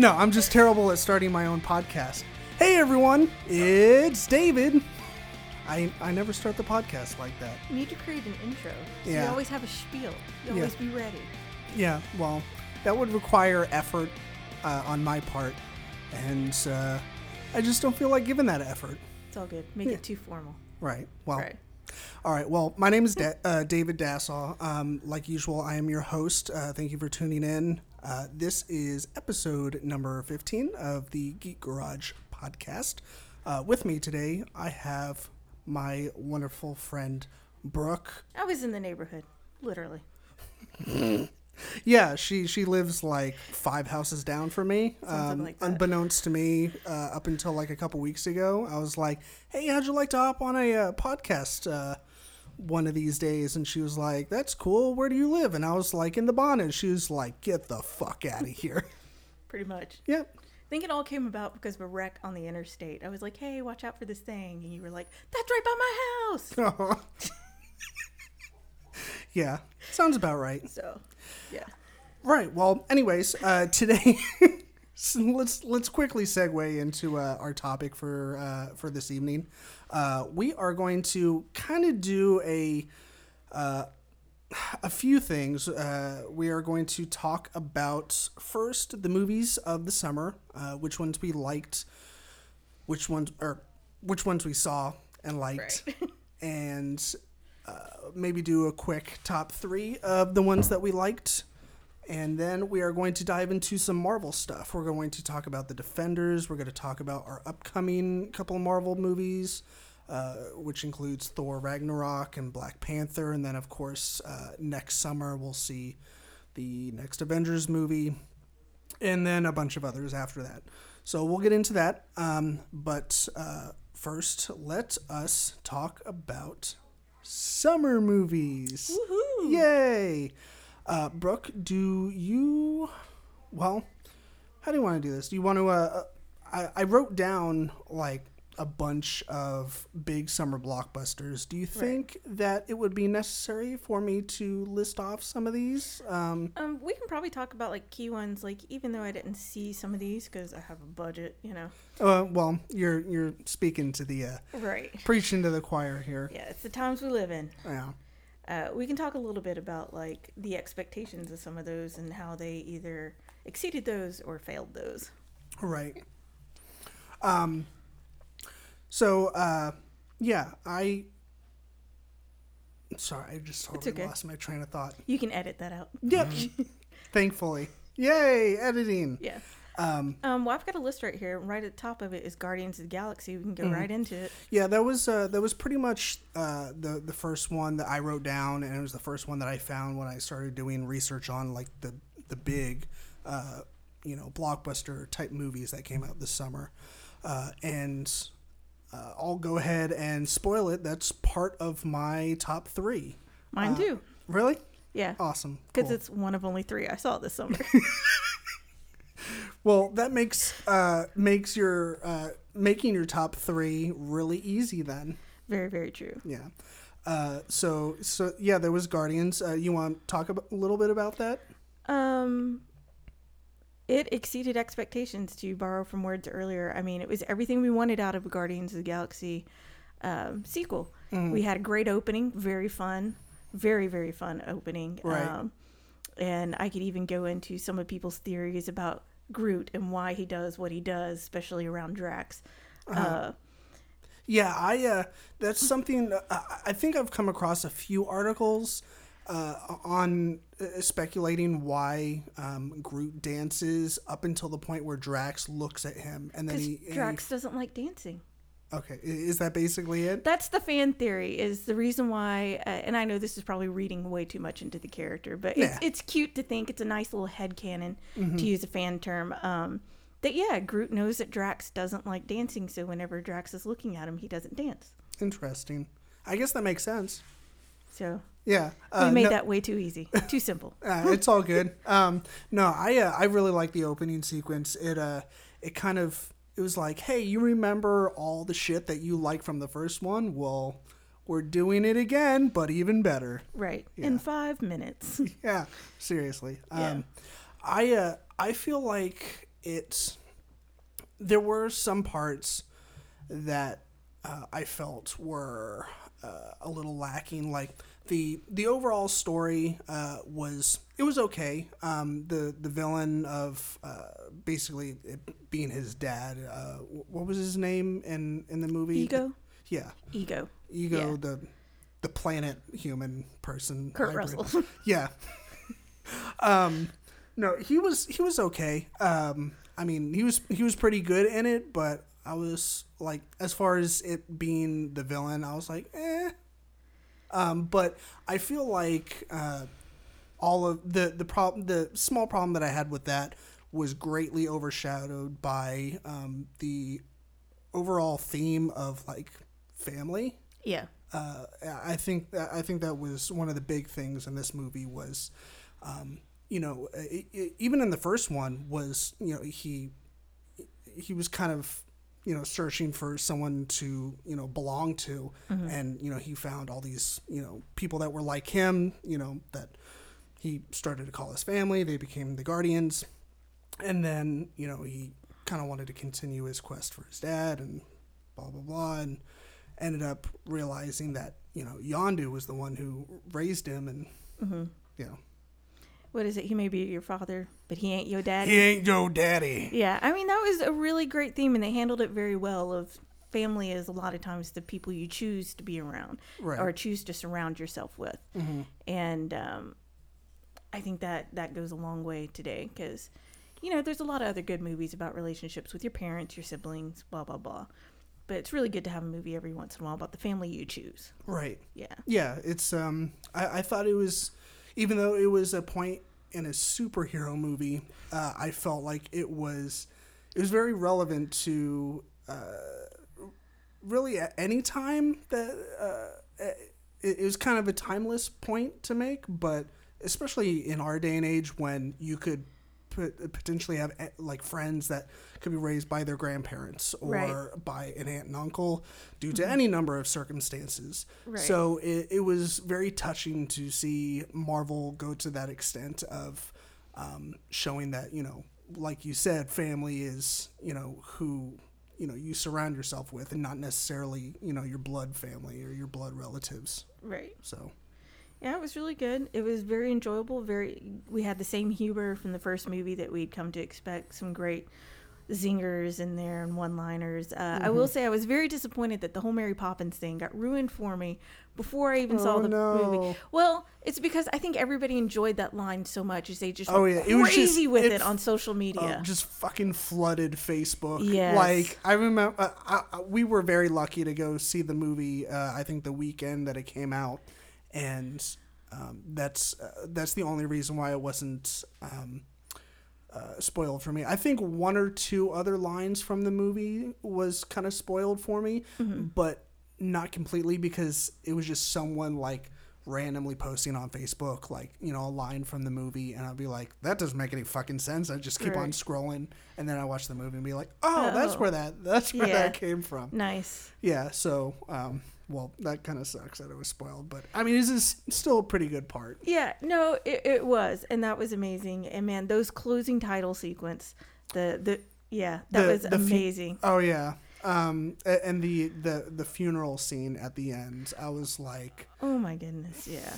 No, I'm just terrible at starting my own podcast. Hey everyone, it's David. I I never start the podcast like that. You need to create an intro. So Yeah. You always have a spiel. You Yeah. always be ready. Yeah, well, that would require effort uh, on my part, and uh, I just don't feel like giving that effort. It's all good. Make Yeah. it too formal. Right. Well. Right. All right. Well, my name is da- uh, David Dassaw. Um, like usual, I am your host. Uh, thank you for tuning in. Uh, this is episode number 15 of the Geek Garage podcast. Uh, with me today, I have my wonderful friend, Brooke. I was in the neighborhood, literally. Yeah, she, she lives like five houses down from me. Um, like. Unbeknownst to me, uh, up until like a couple weeks ago, I was like, hey, how'd you like to hop on a uh, podcast uh, one of these days? And she was like, that's cool. Where do you live? And I was like, in the bonnet. She was like, get the fuck out of here. Pretty much. yep. I think it all came about because of a wreck on the interstate. I was like, hey, watch out for this thing. And you were like, that's right by my house. yeah, sounds about right. So, yeah. Right. Well, anyways, uh, today so let's let's quickly segue into uh, our topic for uh, for this evening. Uh, we are going to kind of do a uh, a few things. Uh, we are going to talk about first the movies of the summer, uh, which ones we liked, which ones or which ones we saw and liked, and uh, maybe do a quick top three of the ones that we liked. And then we are going to dive into some Marvel stuff. We're going to talk about the Defenders. We're going to talk about our upcoming couple of Marvel movies, uh, which includes Thor Ragnarok and Black Panther. And then, of course, uh, next summer we'll see the next Avengers movie, and then a bunch of others after that. So we'll get into that. Um, but uh, first, let us talk about summer movies. Woohoo. Yay! Uh, Brooke, do you? Well, how do you want to do this? Do you want to? Uh, I, I wrote down like a bunch of big summer blockbusters. Do you think that it would be necessary for me to list off some of these? Um, Um, we can probably talk about like key ones, like even though I didn't see some of these because I have a budget, you know. uh, well, you're you're speaking to the uh, Right. preaching to the choir here. Yeah, it's the times we live in. Yeah. Uh, we can talk a little bit about like the expectations of some of those and how they either exceeded those or failed those. Right. Um. So, uh, yeah, I. Sorry, I just totally okay. lost my train of thought. You can edit that out. Yep. Thankfully, yay, editing. Yeah. Um. Um, well, I've got a list right here. Right at the top of it is Guardians of the Galaxy. We can go right into it. Yeah, that was uh, that was pretty much uh, the the first one that I wrote down, and it was the first one that I found when I started doing research on like the the big, uh, you know, blockbuster type movies that came out this summer, uh, and uh, I'll go ahead and spoil it. That's part of my top three. Mine too. Really Yeah. awesome. Because Cool. it's one of only three I saw this summer. Well, that makes uh, makes your uh, making your top three really easy then. very, very true. Yeah. Uh, so so yeah, there was Guardians. Uh, you want to talk about, a little bit about that? Um, it exceeded expectations to borrow from words earlier. I mean, it was everything we wanted out of a Guardians of the Galaxy um, sequel. We had a great opening, very fun, very very fun opening. Right. Um, and I could even go into some of people's theories about Groot and why he does what he does, especially around Drax. uh Yeah, I uh, that's something uh, I- think I've come across a few articles uh, on uh, speculating why um, Groot dances up until the point where Drax looks at him, and then he, and he- Drax doesn't like dancing. Okay, is that basically it? That's the fan theory. Is the reason why, uh, and I know this is probably reading way too much into the character, but it's Yeah. it's cute to think it's a nice little head canon to use a fan term. Um, that yeah, Groot knows that Drax doesn't like dancing, so whenever Drax is looking at him, he doesn't dance. Interesting. I guess that makes sense. So Yeah, we uh, made no- that way too easy, too simple. Uh, it's all good. Um, no, I uh, I really like the opening sequence. It uh it kind of it was like, hey, you remember all the shit that you liked from the first one? Well, we're doing it again, but even better. Right in five minutes. Yeah, seriously. Yeah. Um, I uh, I feel like it there were some parts that uh, I felt were uh, a little lacking. Like the the overall story uh, was it was okay. Um, the the villain of uh, basically it being his dad. Uh, what was his name in in the movie? Ego. Yeah, Ego. Ego. Yeah. The the planet human person. Kurt hybrid. Russell. Yeah. um, no, he was he was okay. Um, I mean, he was he was pretty good in it, but I was like, as far as it being the villain, I was like, eh. Um, but I feel like uh, all of the the problem, the small problem that I had with that was greatly overshadowed by um, the overall theme of like family yeah. uh, I think that I think that was one of the big things in this movie was, um, you know, i i even in the first one was you know he he was kind of you know searching for someone to you know belong to, mm-hmm. and you know he found all these you know people that were like him, you know that he started to call his family. They became the guardians, and then you know he kind of wanted to continue his quest for his dad and blah blah blah and ended up realizing that you know Yondu was the one who raised him and mm-hmm. you know What is it? He may be your father, but he ain't your daddy. he ain't your daddy Yeah, I mean that was a really great theme, and they handled it very well. Of family is a lot of times the people you choose to be around Right. or choose to surround yourself with, and um, I think that that goes a long way today because you know there's a lot of other good movies about relationships with your parents, your siblings, blah blah blah. But it's really good to have a movie every once in a while about the family you choose. right Yeah, yeah it's um I, I thought it was even though it was a point in a superhero movie uh, I felt like it was it was very relevant to uh, really at any time that uh, it, it was kind of a timeless point to make, but especially in our day and age when you could potentially have eh, like friends that could be raised by their grandparents or Right. by an aunt and uncle due to any number of circumstances. Right. So it, it was very touching to see Marvel go to that extent of um, showing that, you know, like you said, family is, you know, who you know you surround yourself with and not necessarily you know your blood family or your blood relatives right. so Yeah, it was really good. It was very enjoyable. Very, we had the same humor from the first movie that we'd come to expect. Some great zingers in there and one-liners. Uh, I will Mm-hmm. say I was very disappointed that the whole Mary Poppins thing got ruined for me before I even saw Oh, the movie. Well, it's because I think everybody enjoyed that line so much as they just Oh, yeah. It was just- crazy with it it, on social uh, media. just fucking flooded facebook Yes. like i remember uh, I, I, we were very lucky to go see the movie uh, i think the weekend that it came out and um, that's uh, that's the only reason why it wasn't um, uh, spoiled for me. I think one or two other lines from the movie was kind of spoiled for me, but not completely because it was just someone like randomly posting on Facebook like you know a line from the movie, and I'd be like, that doesn't make any fucking sense. I just keep on scrolling, and then I watch the movie and be like, oh, that's Oh. where that that's where Yeah. that came from. nice. Yeah, so um, well, that kind of sucks that it was spoiled, but I mean, this is still a pretty good part. Yeah, no, it, it was, and that was amazing. And man, those closing title sequence, the the yeah, that The- was the fu- amazing. Oh yeah. Um, and the, the the funeral scene at the end, I was like, Oh my goodness, yeah.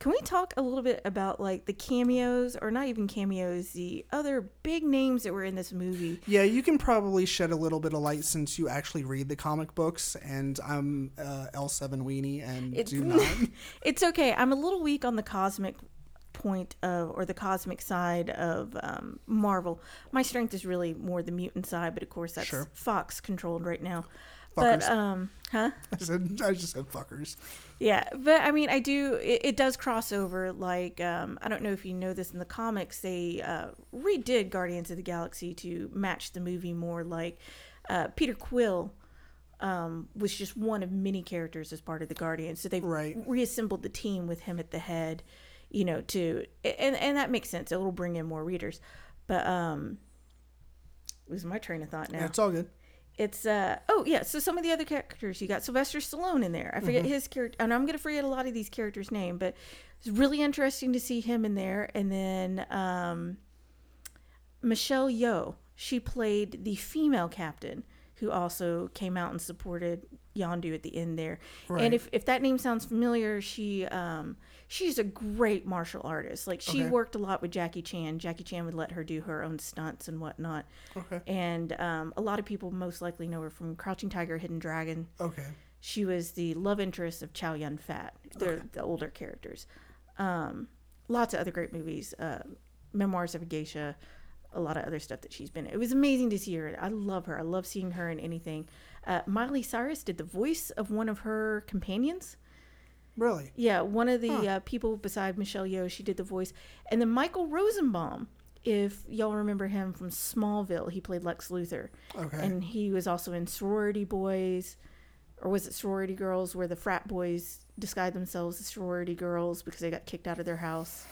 Can we talk a little bit about like the cameos, or not even cameos, the other big names that were in this movie? yeah, you can probably shed a little bit of light since you actually read the comic books, and I'm uh, L7 weenie and It's- do not. It's okay. I'm a little weak on the cosmic point of, or the cosmic side of um, Marvel. My strength is really more the mutant side, but of course that's Sure. Fox controlled right now. Fuckers. But um, huh? I said I just said fuckers. Yeah, but I mean, I do. It, it does cross over. Like, um, I don't know if you know this in the comics, they uh, redid Guardians of the Galaxy to match the movie more. Like, uh, Peter Quill um, was just one of many characters as part of the Guardians, so they've Right. reassembled the team with him at the head. You know, to and and that makes sense. It'll bring in more readers. But um, lose my train of thought now it's all good. It's uh oh yeah so some of the other characters you got sylvester stallone in there i forget his character and i'm gonna forget a lot of these characters name but it's really interesting to see him in there and then um michelle yeoh she played the female captain who also came out and supported Yondu at the end there. Right. And if, if that name sounds familiar, she um she's a great martial artist. Like she Okay. worked a lot with Jackie Chan. Jackie Chan would let her do her own stunts and whatnot. Okay. And um, a lot of people most likely know her from Crouching Tiger, Hidden Dragon. Okay. She was the love interest of Chow Yun Fat. They're the older characters. Um, lots of other great movies. Uh, Memoirs of a Geisha. A lot of other stuff that she's been. in. It was amazing to see her. I love her. I love seeing her in anything. Uh, Miley Cyrus did the voice of one of her companions. Really? Yeah, one of the uh, people beside Michelle Yeoh, she did the voice, and then Michael Rosenbaum. If y'all remember him from Smallville, he played Lex Luthor, Okay. and he was also in Sorority Boys, or was it Sorority Girls, where the frat boys disguised themselves as sorority girls because they got kicked out of their house.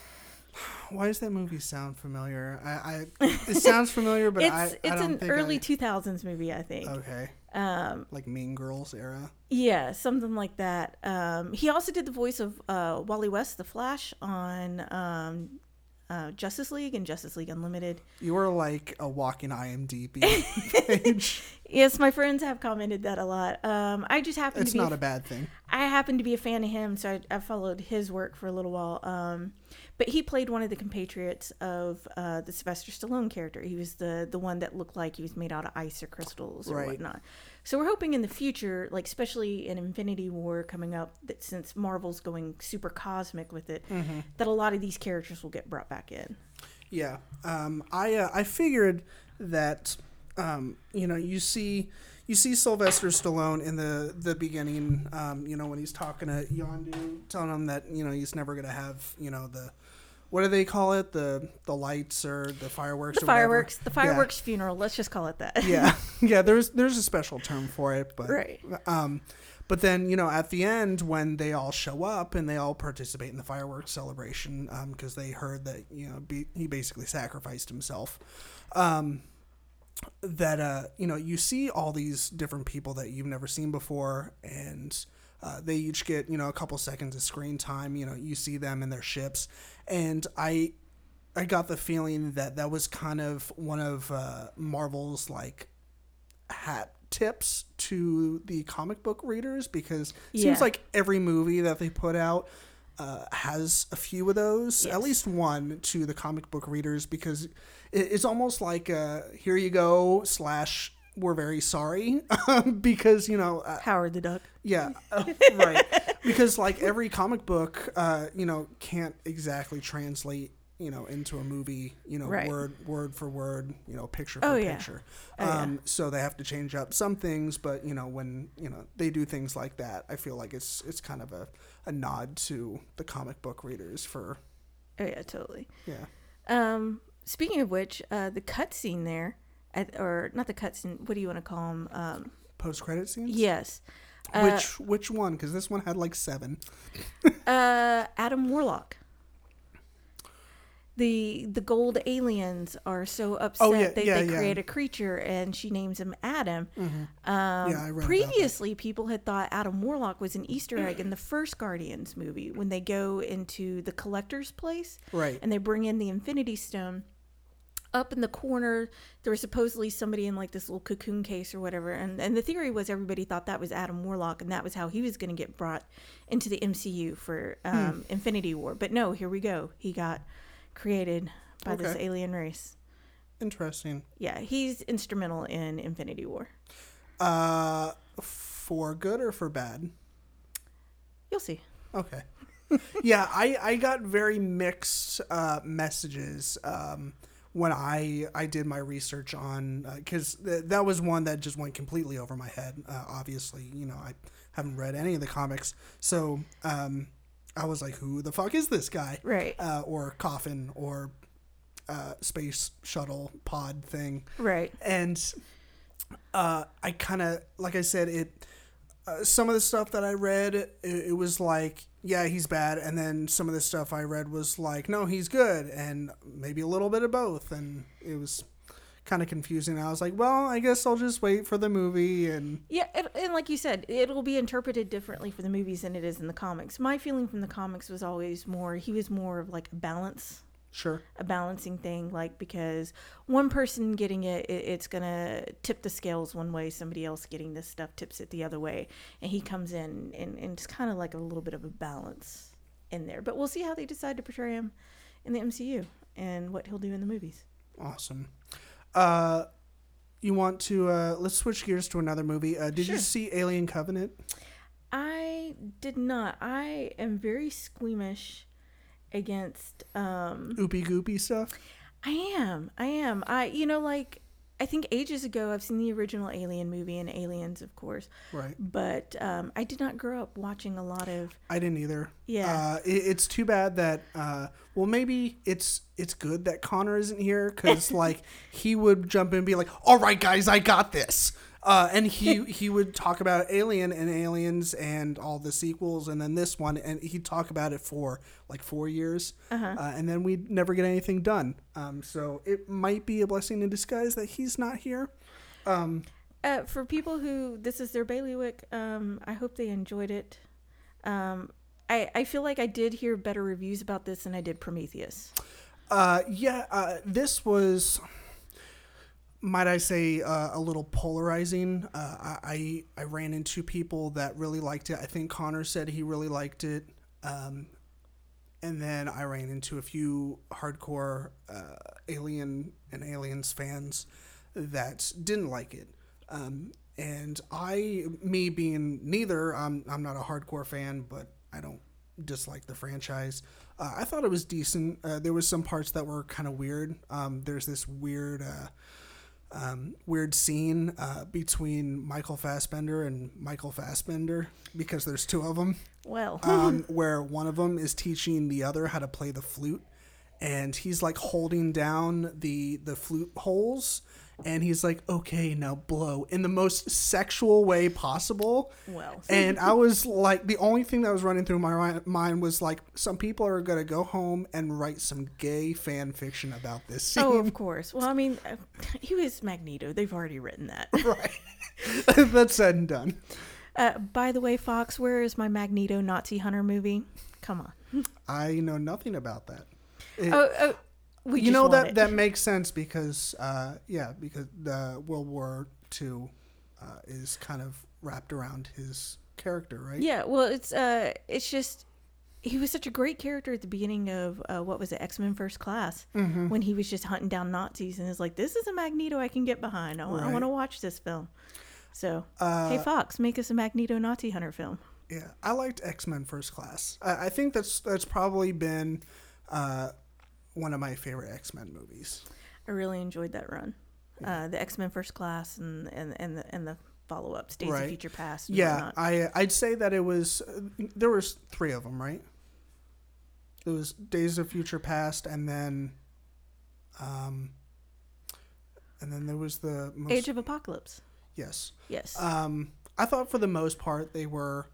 Why does that movie sound familiar? I, I it sounds familiar, but it's I, I it's don't an early two thousands movie, I think. Okay. Um, Like Mean Girls era. Yeah, something like that. Um, he also did the voice of uh, Wally West, the Flash, on um, uh, Justice League and Justice League Unlimited. You are like a walking IMDb page. Yes, my friends have commented that a lot. Um, I just happen It's to be not a bad thing. I happen to be a fan of him, so I, I followed his work for a little while. Um, but he played one of the compatriots of uh, the Sylvester Stallone character. He was the the one that looked like he was made out of ice or crystals or Right. whatnot. So we're hoping in the future, like especially in Infinity War coming up, that since Marvel's going super cosmic with it, Mm-hmm. that a lot of these characters will get brought back in. Yeah. Um, I uh, I figured that um, you know you see you see Sylvester Stallone in the the beginning. Um, you know when he's talking to Yondu, telling him that you know he's never gonna have you know the what do they call it the the lights or the fireworks The or whatever. fireworks, the Yeah. fireworks funeral. Let's just call it that. yeah yeah there's there's a special term for it but Right. um but then you know at the end when they all show up and they all participate in the fireworks celebration because they heard that you know be, he basically sacrificed himself um that uh you know you see all these different people that you've never seen before and uh, they each get you know a couple seconds of screen time you know you see them in their ships and i i got the feeling that that was kind of one of uh, marvel's like hat tips to the comic book readers because it seems like every movie that they put out uh, has a few of those, at least one to the comic book readers because it's almost like uh, here you go slash we're very sorry because you know uh, Howard the Duck. yeah. Uh, right because like every comic book uh, you know can't exactly translate you know into a movie you know Right. word word for word you know picture for Oh, yeah. picture Oh, yeah. um, so they have to change up some things but you know when you know they do things like that i feel like it's it's kind of a, a nod to the comic book readers for Oh yeah, totally. yeah Um, speaking of which, uh, the cutscene there, at, or not the cutscene. What do you want to call them? Um, post credit scenes yes. Uh, which which one because this one had like seven uh, Adam Warlock. The the gold aliens are so upset Oh, yeah, that yeah, they yeah. Mm-hmm. create a creature, and she names him Adam. Um, Yeah, I read about that. previously, people had thought Adam Warlock was an Easter egg in the first Guardians movie when they go into the collector's place. right and they bring in the Infinity Stone. Up in the corner, there was supposedly somebody in like this little cocoon case or whatever, and and the theory was everybody thought that was Adam Warlock, and that was how he was going to get brought into the MCU for um, Infinity War. But no, here we go. He got created by this alien race. interesting Yeah, he's instrumental in Infinity War. uh for good or for bad You'll see. Okay. yeah, I, I got very mixed uh, messages um, when I I did my research on because th- that was one that just went completely over my head. Uh, obviously, you know I haven't read any of the comics, so um, I was like, who the fuck is this guy? Right. Uh, or coffin or uh, space shuttle pod thing Right. and uh, I kind of like I said it. Uh, some of the stuff that I read, it, it was like, yeah, he's bad, and then some of the stuff I read was like, no, he's good, and maybe a little bit of both, and it was kind of confusing. I was like, well, I guess I'll just wait for the movie, and Yeah, and, and like you said, it'll be interpreted differently for the movies than it is in the comics. My feeling from the comics was always more he was more of like a balance Sure. a balancing thing like because one person getting it, it it's gonna tip the scales one way somebody else getting this stuff tips it the other way and he comes in and, and it's kind of like a little bit of a balance in there but we'll see how they decide to portray him in the mcu and what he'll do in the movies Awesome. Uh, you want to uh, let's switch gears to another movie. Uh, did you see Alien Covenant? i did not i am very squeamish against um Oopy goopy stuff. I am. I am. I you know like I think ages ago I've seen the original Alien movie and Aliens of course, Right. but um, I did not grow up watching a lot of I didn't either. Yeah. Uh, it, it's too bad that. Uh, well, maybe it's it's good that Connor isn't here because like he would jump in and be like, "All right, guys, I got this." Uh, and he he would talk about Alien and Aliens and all the sequels, and then this one, and he'd talk about it for like four years, uh and then we'd never get anything done. Um, so it might be a blessing in disguise that he's not here. Um, uh, for people who this is their bailiwick. Um, I hope they enjoyed it. Um, I I feel like I did hear better reviews about this than I did Prometheus. Uh, yeah, uh, this was, might I say, uh, a little polarizing. Uh, I, I ran into people that really liked it. I think Connor said he really liked it. Um, and then I ran into a few hardcore uh, Alien and Aliens fans that didn't like it. Um, and I, me being neither, I'm, I'm not a hardcore fan, but I don't dislike the franchise. Uh, I thought it was decent. Uh, there was some parts that were kind of weird. Um, there's this weird, uh, um, weird scene uh, between Michael Fassbender and Michael Fassbender because there's two of them Well, um, where one of them is teaching the other how to play the flute, and he's like holding down the the flute holes, and he's like, "Okay, now blow" in the most sexual way possible. well, And I was like, the only thing that was running through my mind was like, some people are gonna go home and write some gay fan fiction about this scene. oh, of course. Well, I mean, uh, he was Magneto. They've already written that. right. That's said and done. Uh, by the way, Fox, where is my Magneto Nazi Hunter movie? Come on. I know nothing about that. It- Oh, oh we you know that it. that makes sense because uh, yeah because the world war ii uh, is kind of wrapped around his character right Yeah, well, it's uh, it's just he was such a great character at the beginning of uh, what was it, X Men First Class, Mm-hmm. when he was just hunting down Nazis and is like, "This is a Magneto I can get behind. I, Right. Uh, want to watch this film." So, hey Fox, make us a Magneto Nazi hunter film. yeah i liked x-men first class i, I think that's that's probably been uh, one of my favorite x-men movies I really enjoyed that run, uh, the X Men First Class and and and the and the follow ups, Days Right. of Future Past. Yeah whatnot. i i'd say that it was there was three of them right it was days of future past and then um and then there was the most Age of Apocalypse. yes Yes. Um, I thought for the most part they were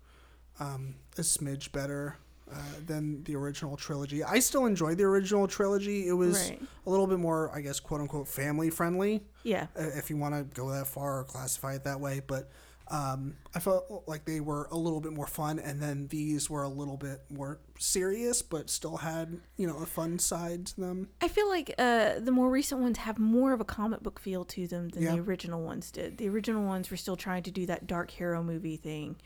um, a smidge better uh, than the original trilogy. I still enjoyed the original trilogy. It was Right. a little bit more, I guess, quote unquote, family friendly, yeah. uh, if you want to go that far or classify it that way. But um, I felt like they were a little bit more fun, and then these were a little bit more serious, but still had you know a fun side to them. I feel like uh, the more recent ones have more of a comic book feel to them than the original ones did. The original ones were still trying to do that dark hero movie thing,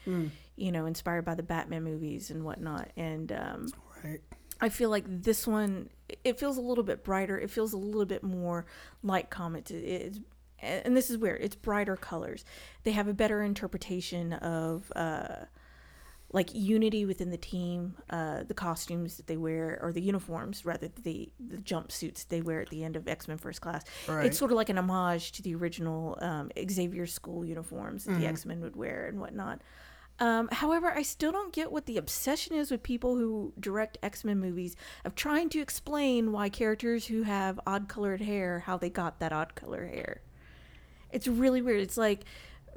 you know, inspired by the Batman movies and whatnot. And um, Right. I feel like this one, it feels a little bit brighter. It feels a little bit more like comics. It- It's, and this is where it's brighter colors. They have a better interpretation of. Uh, like unity within the team, uh, the costumes that they wear, or the uniforms rather, the the jumpsuits they wear at the end of X Men First Class. Right. It's sort of like an homage to the original um, Xavier School uniforms that the X Men would wear and whatnot. Um, however, I still don't get what the obsession is with people who direct X Men movies of trying to explain why characters who have odd colored hair how they got that odd colored hair. It's really weird. It's like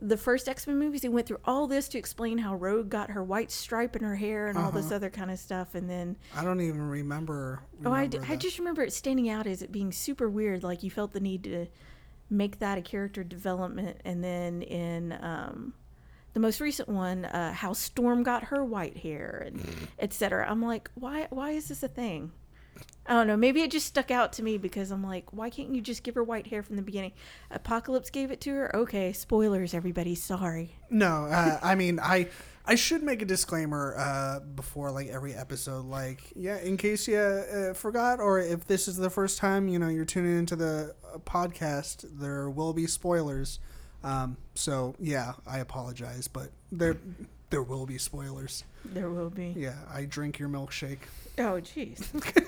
the first X Men movies, they went through all this to explain how Rogue got her white stripe in her hair and all this other kind of stuff. And then, I don't even remember. oh, I, remember d- I just remember it standing out as it being super weird. Like you felt the need to make that a character development. And then in um, the most recent one, uh, how Storm got her white hair and etc. I'm like, why? Why is this a thing? I don't know. Maybe it just stuck out to me because I'm like, why can't you just give her white hair from the beginning? Apocalypse gave it to her. Okay, spoilers, everybody. Sorry. No, uh, I mean, I I should make a disclaimer uh, before like every episode, like yeah, in case you uh, forgot or if this is the first time you know you're tuning into the uh, podcast, there will be spoilers. Um, so yeah, I apologize, but there there will be spoilers. There will be. Yeah, I drink your milkshake. Oh, jeez.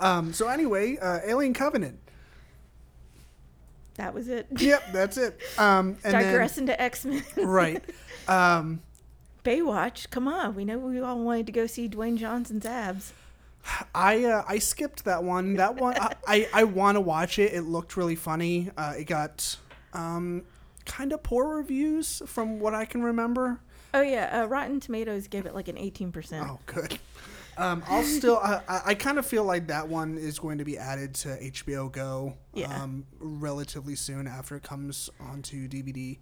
Um, so anyway, uh, Alien Covenant. that was it. Yep, that's it. Um, and then- Digress into X Men. right. Um, Baywatch. Come on. We know we all wanted to go see Dwayne Johnson's abs. I uh, I skipped that one. That one I I, I want to watch it. It looked really funny. Uh, it got um, kind of poor reviews from what I can remember. Oh yeah, uh, Rotten Tomatoes gave it like an eighteen percent. Oh, good. Um, I'll still. I, I, kind of feel like that one is going to be added to HBO Go. Yeah. Um, relatively soon after it comes onto DVD.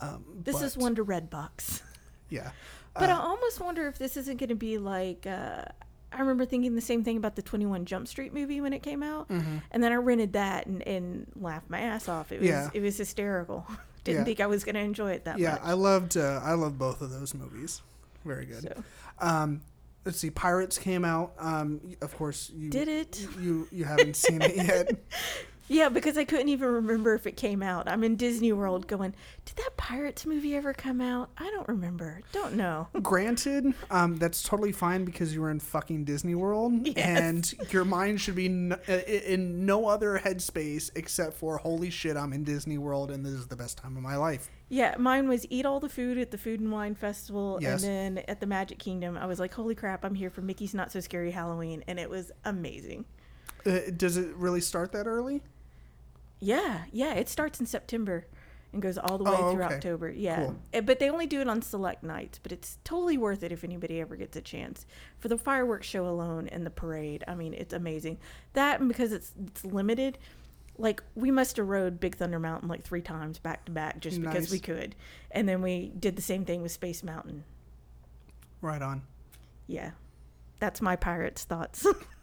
Um, This is one to Redbox. Yeah. But Uh, I almost wonder if this isn't going to be like. Uh, I remember thinking the same thing about the Twenty One Jump Street movie when it came out, and then I rented that and, and laughed my ass off. It was Yeah. it was hysterical. Didn't Yeah. think I was going to enjoy it that yeah, much. Yeah, I loved. Uh, I loved both of those movies. Very good. So Um, let's see. Pirates came out. Um, of course, you did it? You you haven't seen it yet. Yeah, because I couldn't even remember if it came out. I'm in Disney World going, did that Pirates movie ever come out? I don't remember. Don't know. Granted, um, that's totally fine because you were in fucking Disney World, Yes. and your mind should be n- i- in no other headspace except for holy shit, I'm in Disney World, and this is the best time of my life. Yeah, mine was eat all the food at the Food and Wine Festival, Yes. and then at the Magic Kingdom, I was like, "Holy crap! I'm here for Mickey's Not So Scary Halloween," and it was amazing. Uh, does it really start that early? Yeah, yeah, it starts in September and goes all the way Oh, through okay. October. Yeah, Cool. Eh, but they only do it on select nights. But it's totally worth it if anybody ever gets a chance for the fireworks show alone and the parade. I mean, it's amazing. That and because it's it's limited. Like we must have rode Big Thunder Mountain like three times back to back just because we could, and then we did the same thing with Space Mountain. Right on. Yeah, that's my pirates thoughts.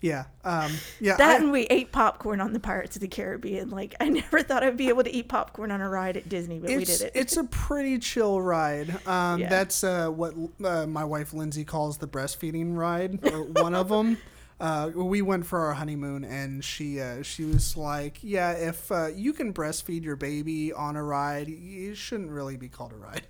Yeah. Um, yeah. that I- and we ate popcorn on the Pirates of the Caribbean. Like I never thought I'd be able to eat popcorn on a ride at Disney, but we did it. it's a pretty chill ride. Um, Yeah. That's uh, what uh, my wife Lindsay calls the breastfeeding ride, or one of them. Uh, we went for our honeymoon, and she uh, she was like, "Yeah, if uh, you can breastfeed your baby on a ride, it shouldn't really be called a ride."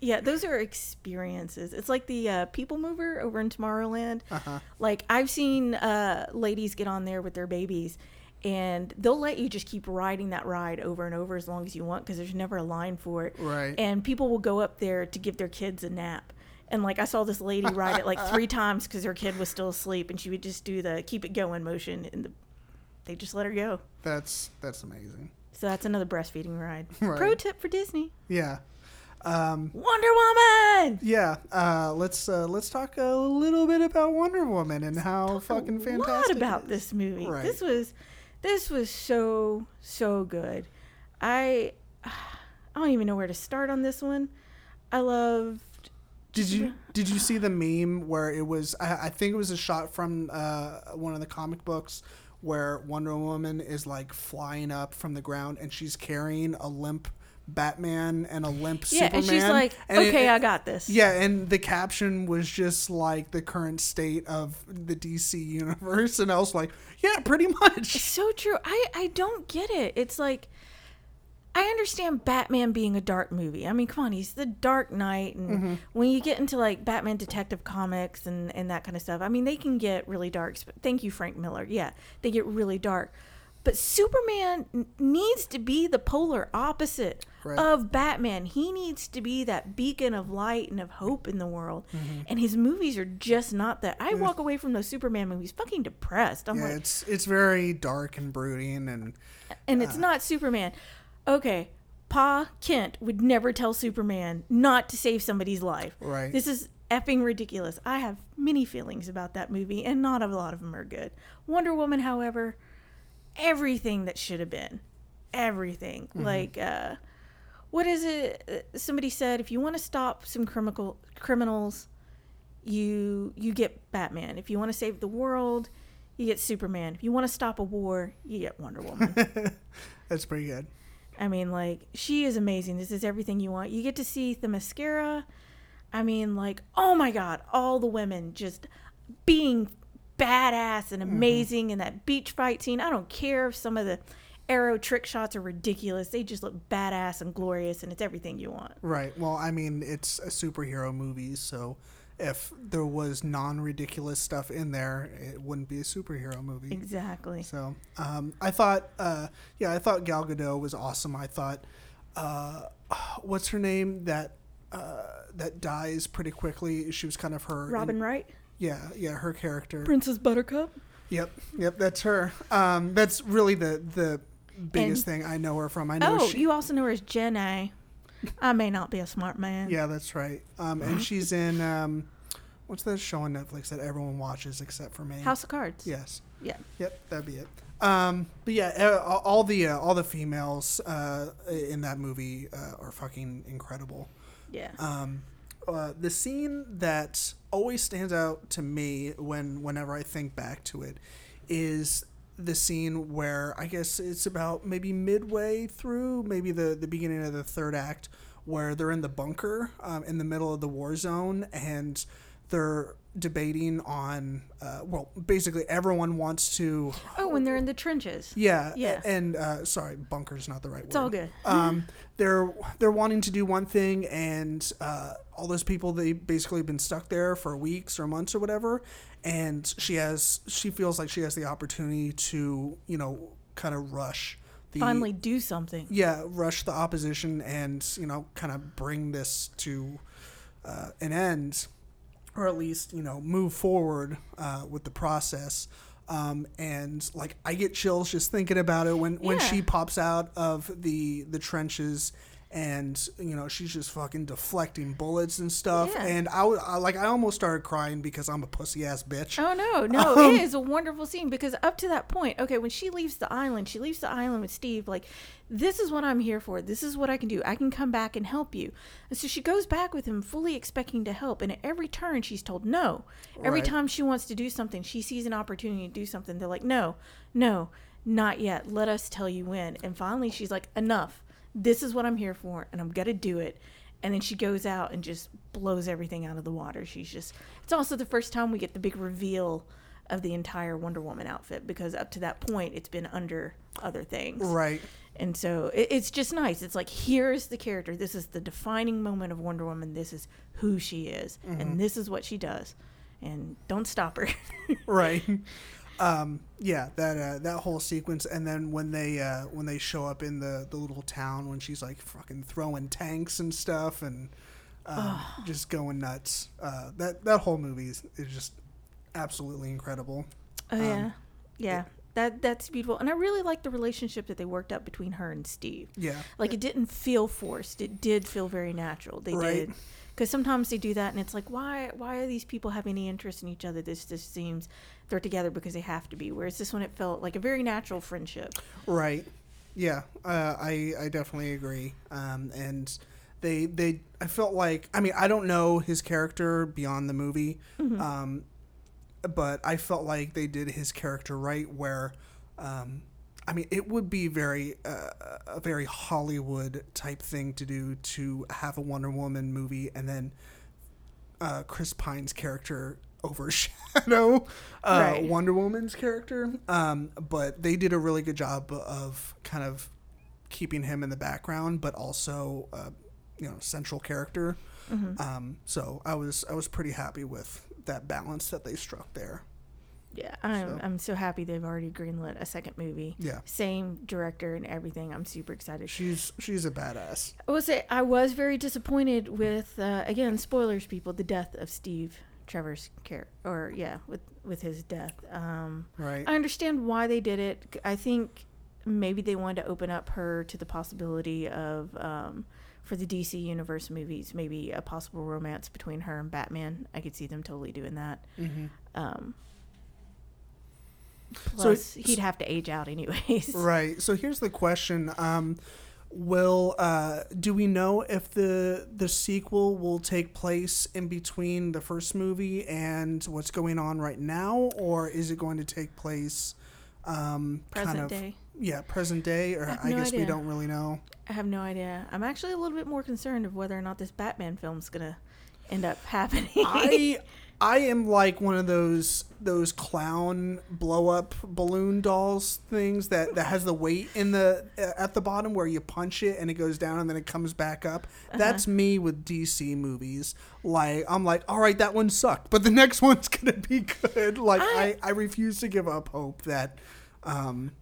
Yeah, those are experiences. It's like the uh, People Mover over in Tomorrowland. Uh-huh. Like I've seen uh, ladies get on there with their babies, and they'll let you just keep riding that ride over and over as long as you want because there's never a line for it. Right. And people will go up there to give their kids a nap. And like I saw this lady ride it like three times because her kid was still asleep, and she would just do the keep it going motion, and the, they just let her go. That's that's amazing. So that's another breastfeeding ride. Right. Pro tip for Disney: Yeah. Um, Wonder Woman. yeah. Uh, let's uh, let's talk a little bit about Wonder Woman and how fucking fantastic. lot about is. this movie. Right. This was this was so so good. I I don't even know where to start on this one. I loved Did you did you see the meme where it was? I, I think it was a shot from uh, one of the comic books where Wonder Woman is like flying up from the ground and she's carrying a limp Batman and a limp Yeah, Superman. and she's like, And "Okay, it- I got this." Yeah, and the caption was just like the current state of the DC universe, and I was like, yeah, pretty much. It's So true. I I don't get it. It's like I understand Batman being a dark movie. I mean, come on, he's the Dark Knight, and Mm-hmm. when you get into like Batman Detective Comics and and that kind of stuff, I mean, they can get really dark. Thank you, Frank Miller. Yeah, they get really dark. But Superman n- needs to be the polar opposite Right. of Batman. He needs to be that beacon of light and of hope in the world. Mm-hmm. And his movies are just not that. I walk away from those Superman movies fucking depressed. I'm Yeah, like, it's it's very dark and brooding, and and it's not Superman. Okay, Pa Kent would never tell Superman not to save somebody's life. Right. This is effing ridiculous. I have many feelings about that movie, and not a lot of them are good. Wonder Woman, however, everything that should have been, everything. Like, uh, what is it? uh, Somebody said if you want to stop some criminal criminals, you you get Batman. If you want to save the world, you get Superman. If you want to stop a war, you get Wonder Woman. That's pretty good. I mean, like she is amazing. This is everything you want. You get to see Themyscira. I mean, like oh my god, all the women just being badass and amazing in that beach fight scene. I don't care if some of the arrow trick shots are ridiculous. They just look badass and glorious, and it's everything you want. Right. Well, I mean, it's a superhero movie, so if there was non-ridiculous stuff in there, it wouldn't be a superhero movie. Exactly. So, um, I thought, uh, yeah, I thought Gal Gadot was awesome. I thought, uh, what's her name that uh, that dies pretty quickly? She was kind of her. Robin Wright, yeah, yeah, her character. Princess Buttercup. Yep, yep, that's her. Um, that's really the the biggest thing I know her from. I know. Oh, she, you also know her as Jenny I may not be a smart man. Yeah, that's right. Um, and she's in um, what's that show on Netflix that everyone watches except for me? House of Cards. Yes. Yeah. Yep, that'd be it. Um, but yeah, uh, all the uh, all the females uh, in that movie uh, are fucking incredible. Yeah. Um, uh, the scene that always stands out to me when whenever I think back to it is the scene where I guess it's about maybe midway through, maybe the the beginning of the third act, where they're in the bunker um, in the middle of the war zone and they're debating on uh, well basically everyone wants to oh, when they're in the trenches. yeah Yeah. and uh, sorry bunker's not the right word. It's all good. um, they're they're wanting to do one thing, and uh, all those people they basically been stuck there for weeks or months or whatever, and she has she feels like she has the opportunity to you know kind of rush the Finally, do something. yeah rush the opposition and you know kind of bring this to uh, an end or at least you know move forward uh, with the process um, and like I get chills just thinking about it when when Yeah. she pops out of the the trenches and you know she's just fucking deflecting bullets and stuff Yeah. and I, I like I almost started crying because I'm a pussy ass bitch Oh no, no, Um, it is a wonderful scene because up to that point, okay, when she leaves the island, she leaves the island with Steve. Like, this is what I'm here for. This is what I can do. I can come back and help you. And so she goes back with him, fully expecting to help. And at every turn, she's told no. Every Right. time she wants to do something, she sees an opportunity to do something. They're like, no, no, not yet. Let us tell you when. And finally, she's like, enough. This is what I'm here for, and I'm gonna do it. And then she goes out and just blows everything out of the water. She's just. It's also the first time we get the big reveal of the entire Wonder Woman outfit because up to that point it's been under other things. right And so it, it's just nice. It's like here's the character. This is the defining moment of Wonder Woman. This is who she is, and mm-hmm. this is what she does. And don't stop her. right um yeah that uh that whole sequence and then when they uh when they show up in the the little town when she's like fucking throwing tanks and stuff and um, just going nuts uh that that whole movie is, is just absolutely incredible Oh Um, yeah, yeah. That that's beautiful, and I really like the relationship that they worked up between her and Steve. yeah Like it didn't feel forced; it did feel very natural. They Right. did, because sometimes they do that, and it's like, why why are these people having any interest in each other? This just seems they're together because they have to be. Whereas this one, it felt like a very natural friendship. Right. Yeah, uh, I I definitely agree. Um, and they they I felt like I mean I don't know his character beyond the movie, um, but I felt like they did his character right. Where, um, I mean, it would be very uh, a very Hollywood type thing to do to have a Wonder Woman movie and then uh, Chris Pine's character overshadow uh, Right. Wonder Woman's character. Um, but they did a really good job of kind of keeping him in the background, but also uh, you know central character. Um, so I was I was pretty happy with that balance that they struck there. Yeah, I'm So- I'm so happy they've already greenlit a second movie. Yeah. Same director and everything. I'm super excited. She's she's a badass. I will say I was very disappointed with uh, again spoilers, people. The death of Steve Trevor's care or yeah, with with his death. Um, Right. I understand why they did it. I think maybe they wanted to open up her to the possibility of um, for the DC universe movies, maybe a possible romance between her and Batman. I could see them totally doing that. hmm Um, plus, it- he'd have to age out anyways. Right. So here's the question: um, will uh, do we know if the the sequel will take place in between the first movie and what's going on right now, or is it going to take place um, Present kind of day. yeah present day? Or have I no guess we don't really know. I have no idea. I'm actually a little bit more concerned of whether or not this Batman film's gonna end up happening. I I am like one of those those clown blow up balloon dolls things that that has the weight in the uh, at the bottom where you punch it and it goes down and then it comes back up. That's me with DC movies. Like I'm like, all right, that one sucked, but the next one's gonna be good. Like I I, refuse to give up hope that. Um,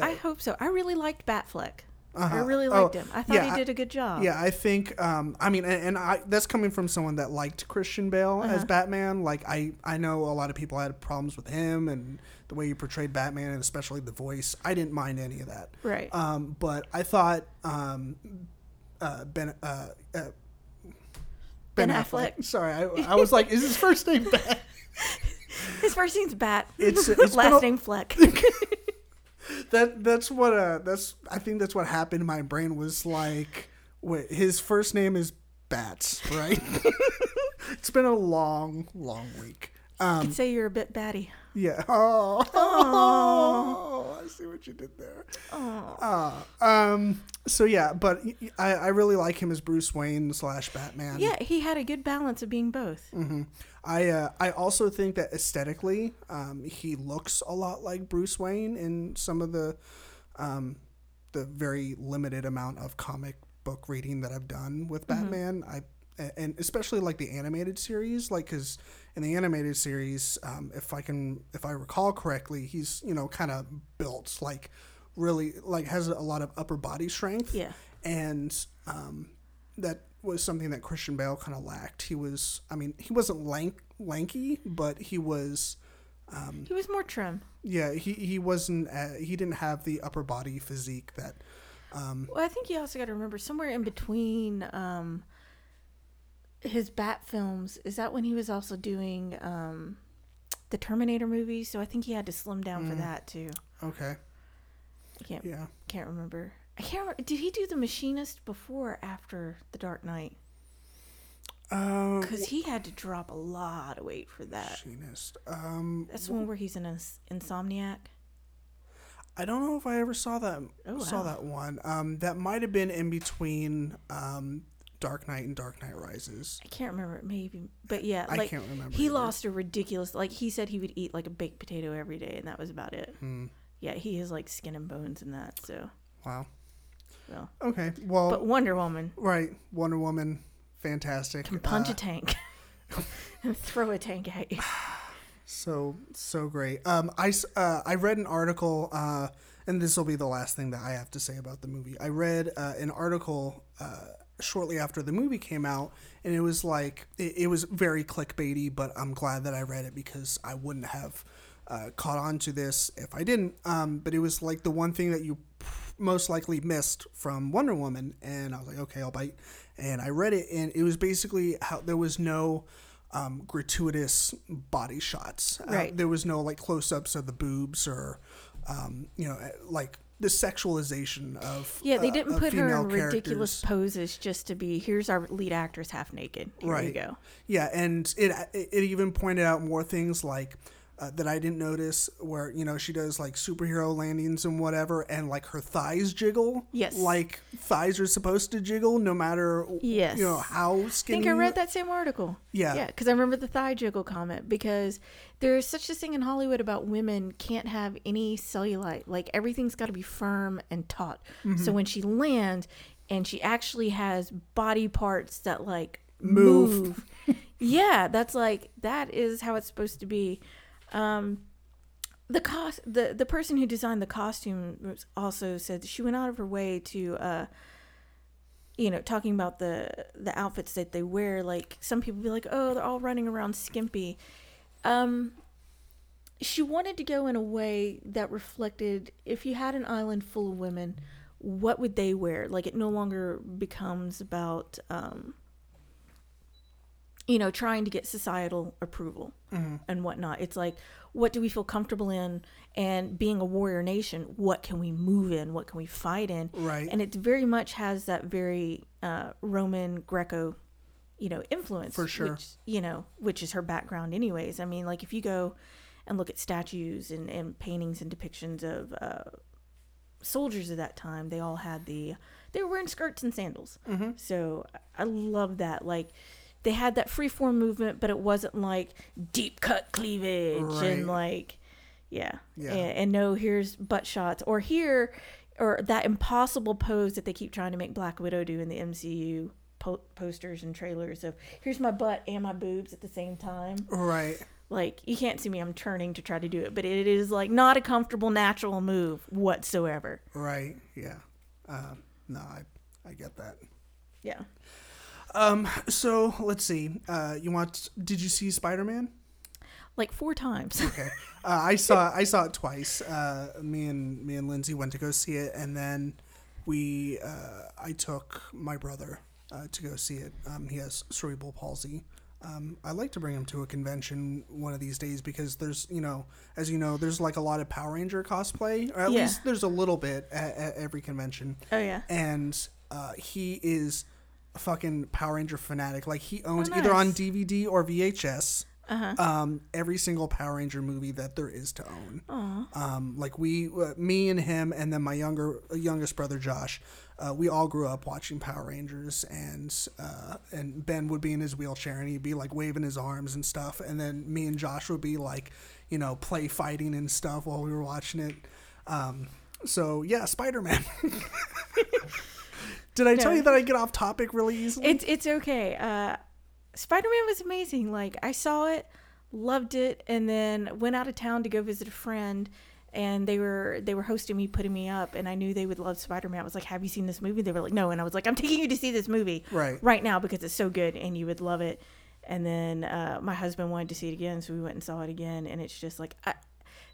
I hope so. I really liked Batfleck. I Uh-huh. really Oh, liked him. I thought yeah, he did a good job. Yeah, I think. Um, I mean, and, and I that's coming from someone that liked Christian Bale Uh-huh. as Batman. Like, I I know a lot of people had problems with him and the way he portrayed Batman, and especially the voice. I didn't mind any of that. Right. Um, but I thought um, uh, Ben. Uh, uh, Ben Affleck. Sorry, I, I was like, is his first name Ben? His first name's Bat. It's- it's last a- name Fleck. that that's what uh that's I think that's what happened. My brain was like, wait, his first name is Bats, right? it's been a long, long week. Um, Could say you're a bit batty. yeah. Oh, oh, I see what you did there. Oh. Um. So yeah, but I I really like him as Bruce Wayne slash Batman. Yeah, he had a good balance of being both. I uh, I also think that aesthetically, um, he looks a lot like Bruce Wayne in some of the, um, the very limited amount of comic book reading that I've done with Batman. I and especially like the animated series, like because in the animated series, um, if I can if I recall correctly, he's you know kind of built like really like has a lot of upper body strength Yeah. and um, that was something that Christian Bale kind of lacked. He was, I mean, he wasn't lank, lanky, but he was, He was more trim. yeah, he he wasn't, uh, he didn't have the upper body physique that, um, Well, I think you also got to remember somewhere in between um, his Bat films. Is that when he was also doing um, the Terminator movies? So I think he had to slim down Mm. for that too. okay, I can't yeah. can't remember. I can't remember. Did he do the Machinist before or after the Dark Knight? Because he had to drop a lot of weight for that. machinist. Um, That's the one where he's an ins- insomniac. I don't know if I ever saw that. Oh, Saw wow. that one. Um, that might have been in between um, Dark Knight and Dark Knight Rises. I can't remember. Maybe, but yeah, I like can't remember he either. lost a ridiculous. Like he said, he would eat like a baked potato every day, and that was about it. Hmm. Yeah, he is like skin and bones in that. So, Wow. Okay. Well, but Wonder Woman right. Wonder Woman, fantastic. can punch Uh, a tank and throw a tank at you. So so great. Um, I uh, I read an article, uh, and this will be the last thing that I have to say about the movie. I read uh, an article uh, shortly after the movie came out, and it was like it, it was very clickbaity, but I'm glad that I read it because I wouldn't have uh, caught on to this if I didn't. Um, but it was like the one thing that you most likely missed from Wonder Woman, and I was like, okay, I'll bite. And I read it, and it was basically how there was no um, gratuitous body shots. Uh, Right. there was no like close-ups of the boobs or, um, you know, like the sexualization of Yeah, they uh, didn't of put her in ridiculous poses just to be. Here's our lead actress half naked. Here you Right. go. Yeah, and it it even pointed out more things like uh, that I didn't notice, where you know she does like superhero landings and whatever, and like her thighs jiggle. Yes. like thighs are supposed to jiggle no matter Yes. you know how skinny. I think I read that same article. Yeah. Yeah, because I remember the thigh jiggle comment because there's such a thing in Hollywood about women can't have any cellulite. Like everything's got to be firm and taut. Mm-hmm. So when she lands and she actually has body parts that like Move. move. yeah, that's like that is how it's supposed to be. Um, the cost the the person who designed the costume also said she went out of her way to uh you know talking about the the outfits that they wear. Like some people be like oh they're all running around skimpy. Um she wanted to go in a way that reflected if you had an island full of women what would they wear? Like it no longer becomes about um you know, trying to get societal approval and whatnot. It's like, what do we feel comfortable in? And being a warrior nation, what can we move in? What can we fight in? Right. And it very much has that very uh, Roman Greco, you know, influence. For sure. Which, you know, which is her background, anyways. I mean, like if you go and look at statues and, and paintings and depictions of uh, soldiers of that time, they all had the they were wearing skirts and sandals. Mm-hmm. So I love that. Like they had that free form movement, but it wasn't like deep cut cleavage Right. and like yeah. Yeah. And, and no, here's butt shots or here or that impossible pose that they keep trying to make Black Widow do in the MCU po- posters and trailers of here's my butt and my boobs at the same time. Right. Like you can't see me, I'm turning to try to do it, but it is like not a comfortable natural move whatsoever. Right. Yeah. Um, no, I I get that. Yeah. Um. So let's see. Uh, you want? Did you see Spider Man? Like four times. Okay. Uh, I saw I saw it twice. Uh, me and me and Lindsay went to go see it, and then we uh, I took my brother uh, to go see it. Um, he has cerebral palsy. Um, I'd like to bring him to a convention one of these days because there's you know as you know there's like a lot of Power Ranger cosplay or at Yeah. least there's a little bit at, at every convention. Oh yeah. and uh, he is fucking Power Ranger fanatic. Like he owns Oh, either on. DVD or VHS. Uh-huh. Um, every single Power Ranger movie that there is to own. Um, like we, uh, me and him, and then my younger youngest brother Josh, uh, we all grew up watching Power Rangers, and uh, and Ben would be in his wheelchair and he'd be like waving his arms and stuff, and then me and Josh would be like, you know, play fighting and stuff while we were watching it. Um, so yeah, Spider Man. Did I tell you that I get off topic really easily? It's it's okay. Uh, Spider Man was amazing. Like I saw it, loved it, and then went out of town to go visit a friend. And they were they were hosting me, putting me up, and I knew they would love Spider Man. I was like, "Have you seen this movie?" They were like, "No," and I was like, "I'm taking you to see this movie Right. right now because it's so good and you would love it." And then uh, my husband wanted to see it again, so we went and saw it again. And it's just like I,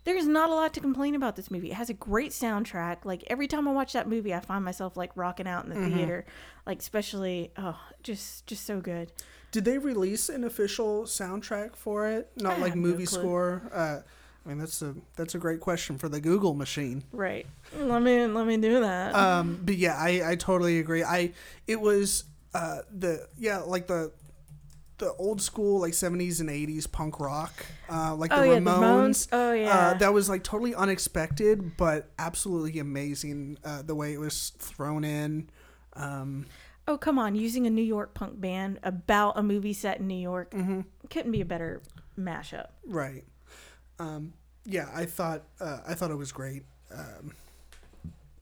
there's not a lot to complain about this movie. It has a great soundtrack. Like every time I watch that movie, I find myself like rocking out in the Mm-hmm. theater. Like especially, oh, just just so good. Did they release an official soundtrack for it? Not I like have no movie score. Uh, I mean, that's a that's a great question for the Google machine. Right. Let me let me do that. Um, but yeah, I, I totally agree. I it was uh, the yeah like the the old school like seventies and eighties punk rock, uh, like oh the yeah, Ramones. the Moans. Oh yeah. Uh, that was like totally unexpected, but absolutely amazing. Uh, the way it was thrown in. Um, oh come on, using a New York punk band about a movie set in New York Mm-hmm. couldn't be a better mashup. right. Um, yeah, I thought uh, I thought it was great. Um,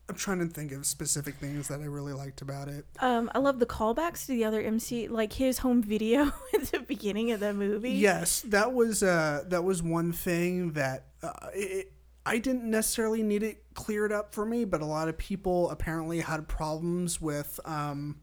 I'm trying to think of specific things that I really liked about it. Um, I love the callbacks to the other MC, like his home video at the beginning of the movie. Yes, that was uh, that was one thing that uh, it, I didn't necessarily need it cleared up for me, but a lot of people apparently had problems with um,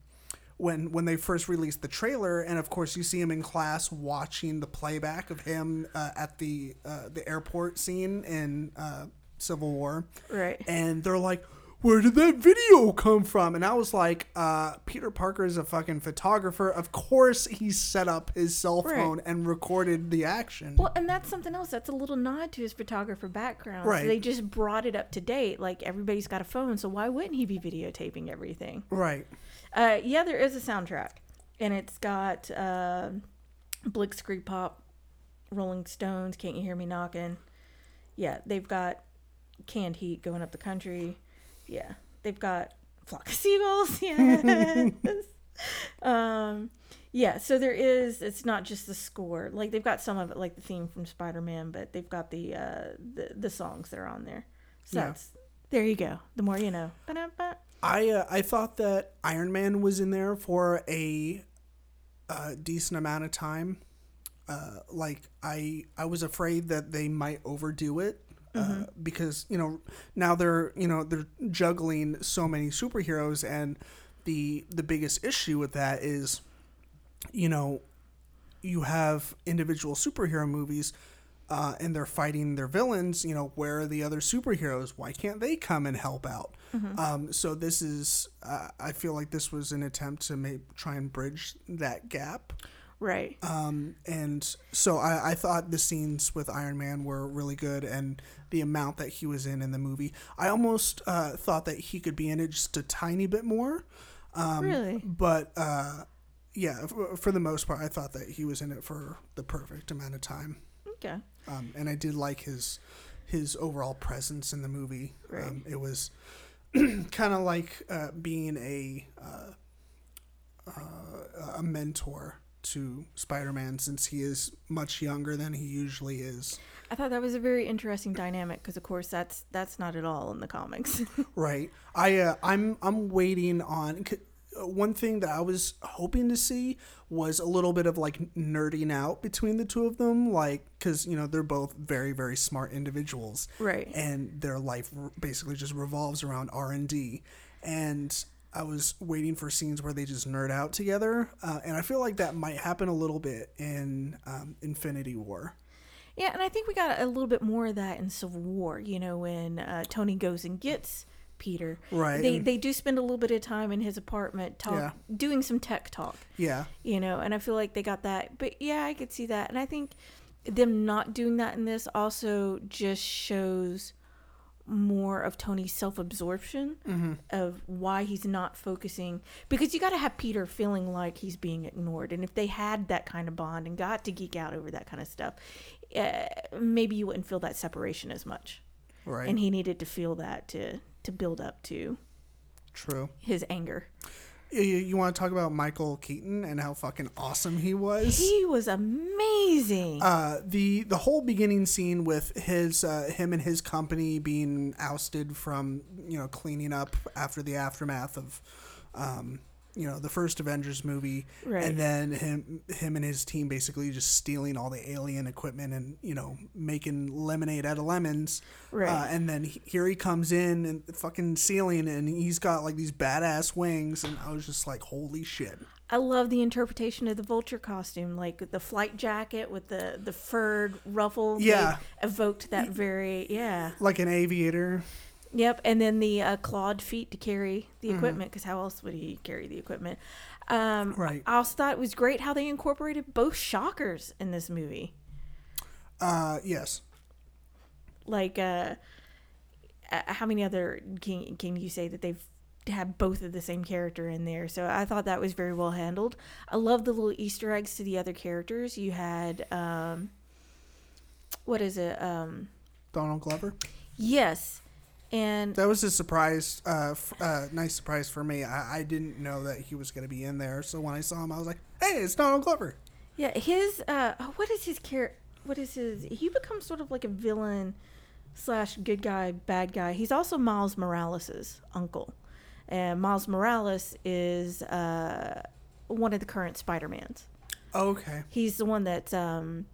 when when they first released the trailer, and of course you see him in class watching the playback of him uh, at the uh, the airport scene in uh, Civil War, Right. and they're like. Where did that video come from? And I was like, uh, Peter Parker is a fucking photographer. Of course, he set up his cell Right. phone and recorded the action. Well, and that's something else. That's a little nod to his photographer background. So Right. they just brought it up to date. Like everybody's got a phone, so why wouldn't he be videotaping everything? Right. Uh, yeah, there is a soundtrack, and it's got uh, Blitzkrieg Bop, Rolling Stones, Can't You Hear Me Knocking. Yeah, they've got Canned Heat going up the country. Yeah, they've got Flock of Seagulls. Yes. um, yeah, so there is. It's not just the score. Like they've got some of it, like the theme from Spider Man, but they've got the uh, the the songs that are on there. So Yeah. that's there. You go. The more you know. Ba-da-ba. I uh, I thought that Iron Man was in there for a uh, decent amount of time. Uh, like I I was afraid that they might overdo it. Uh, because you know now they're you know they're juggling so many superheroes and the the biggest issue with that is you know you have individual superhero movies uh, and they're fighting their villains you know where are the other superheroes? Why can't they come and help out? Um, so this is uh, i feel like this was an attempt to maybe try and bridge that gap Right. Um, and so I, I thought the scenes with Iron Man were really good, and the amount that he was in in the movie. I almost uh, thought that he could be in it just a tiny bit more. Um, Really? But uh, yeah, for, for the most part, I thought that he was in it for the perfect amount of time. Okay. Um, and I did like his his overall presence in the movie. Right. Um, it was kind of like uh, being a uh, uh, a mentor to Spider-Man since he is much younger than he usually is. I thought that was a very interesting dynamic because, of course, that's that's not at all in the comics. Right. I uh, I'm I'm waiting on c- one thing that I was hoping to see was a little bit of like nerding out between the two of them like cuz you know they're both very very smart individuals. Right. And their life r- basically just revolves around R&D and I was waiting for scenes where they just nerd out together, uh, and I feel like that might happen a little bit in um, Infinity War. yeah, and I think we got a little bit more of that in Civil War. You know, when uh, Tony goes and gets Peter, Right, They and- they do spend a little bit of time in his apartment talk, Yeah. doing some tech talk. Yeah, you know and i feel like they got that but yeah i could see that and i think them not doing that in this also just shows more of tony's self-absorption Mm-hmm. of why he's not focusing because you got to have peter feeling like he's being ignored and if they had that kind of bond and got to geek out over that kind of stuff uh, maybe you wouldn't feel that separation as much right. and he needed to feel that to to build up to True. his anger You, you want to talk about Michael Keaton and how fucking awesome he was? he was amazing uh, the the whole beginning scene with his uh, him and his company being ousted from you know cleaning up after the aftermath of um, you know the first Avengers movie, Right. and then him him and his team basically just stealing all the alien equipment and you know making lemonade out of lemons. Right. Uh, and then he, here he comes in and the fucking ceiling, and he's got like these badass wings, and I was just like, holy shit. I love the interpretation of the vulture costume, like the flight jacket with the the furred ruffle. Yeah. evoked that very yeah. Like an aviator. Yep, and then the uh, clawed feet to carry the Mm-hmm. equipment, because how else would he carry the equipment? Um, Right. I also thought it was great how they incorporated both shockers in this movie. Uh, yes. Like, uh, uh, how many other can can you say that they've had both of the same character in there? So I thought that was very well handled. I love the little Easter eggs to the other characters. You had, um, what is it? Um, Donald Glover. yes, and That was a surprise, uh, f- uh, nice surprise for me. I, I didn't know that he was going to be in there. So when I saw him, I was like, "Hey, it's Donald Glover." Yeah, his uh, what is his character? What is his? He becomes sort of like a villain slash good guy, bad guy. He's also Miles Morales' uncle, and Miles Morales is uh, one of the current Spider Mans. Okay, He's the one that's um,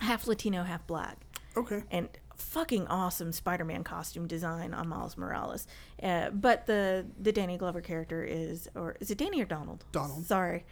half Latino, half black, okay, and fucking awesome Spider-Man costume design on Miles Morales. Uh, but the the Danny Glover character is, or is it Danny or Donald? Donald. Sorry.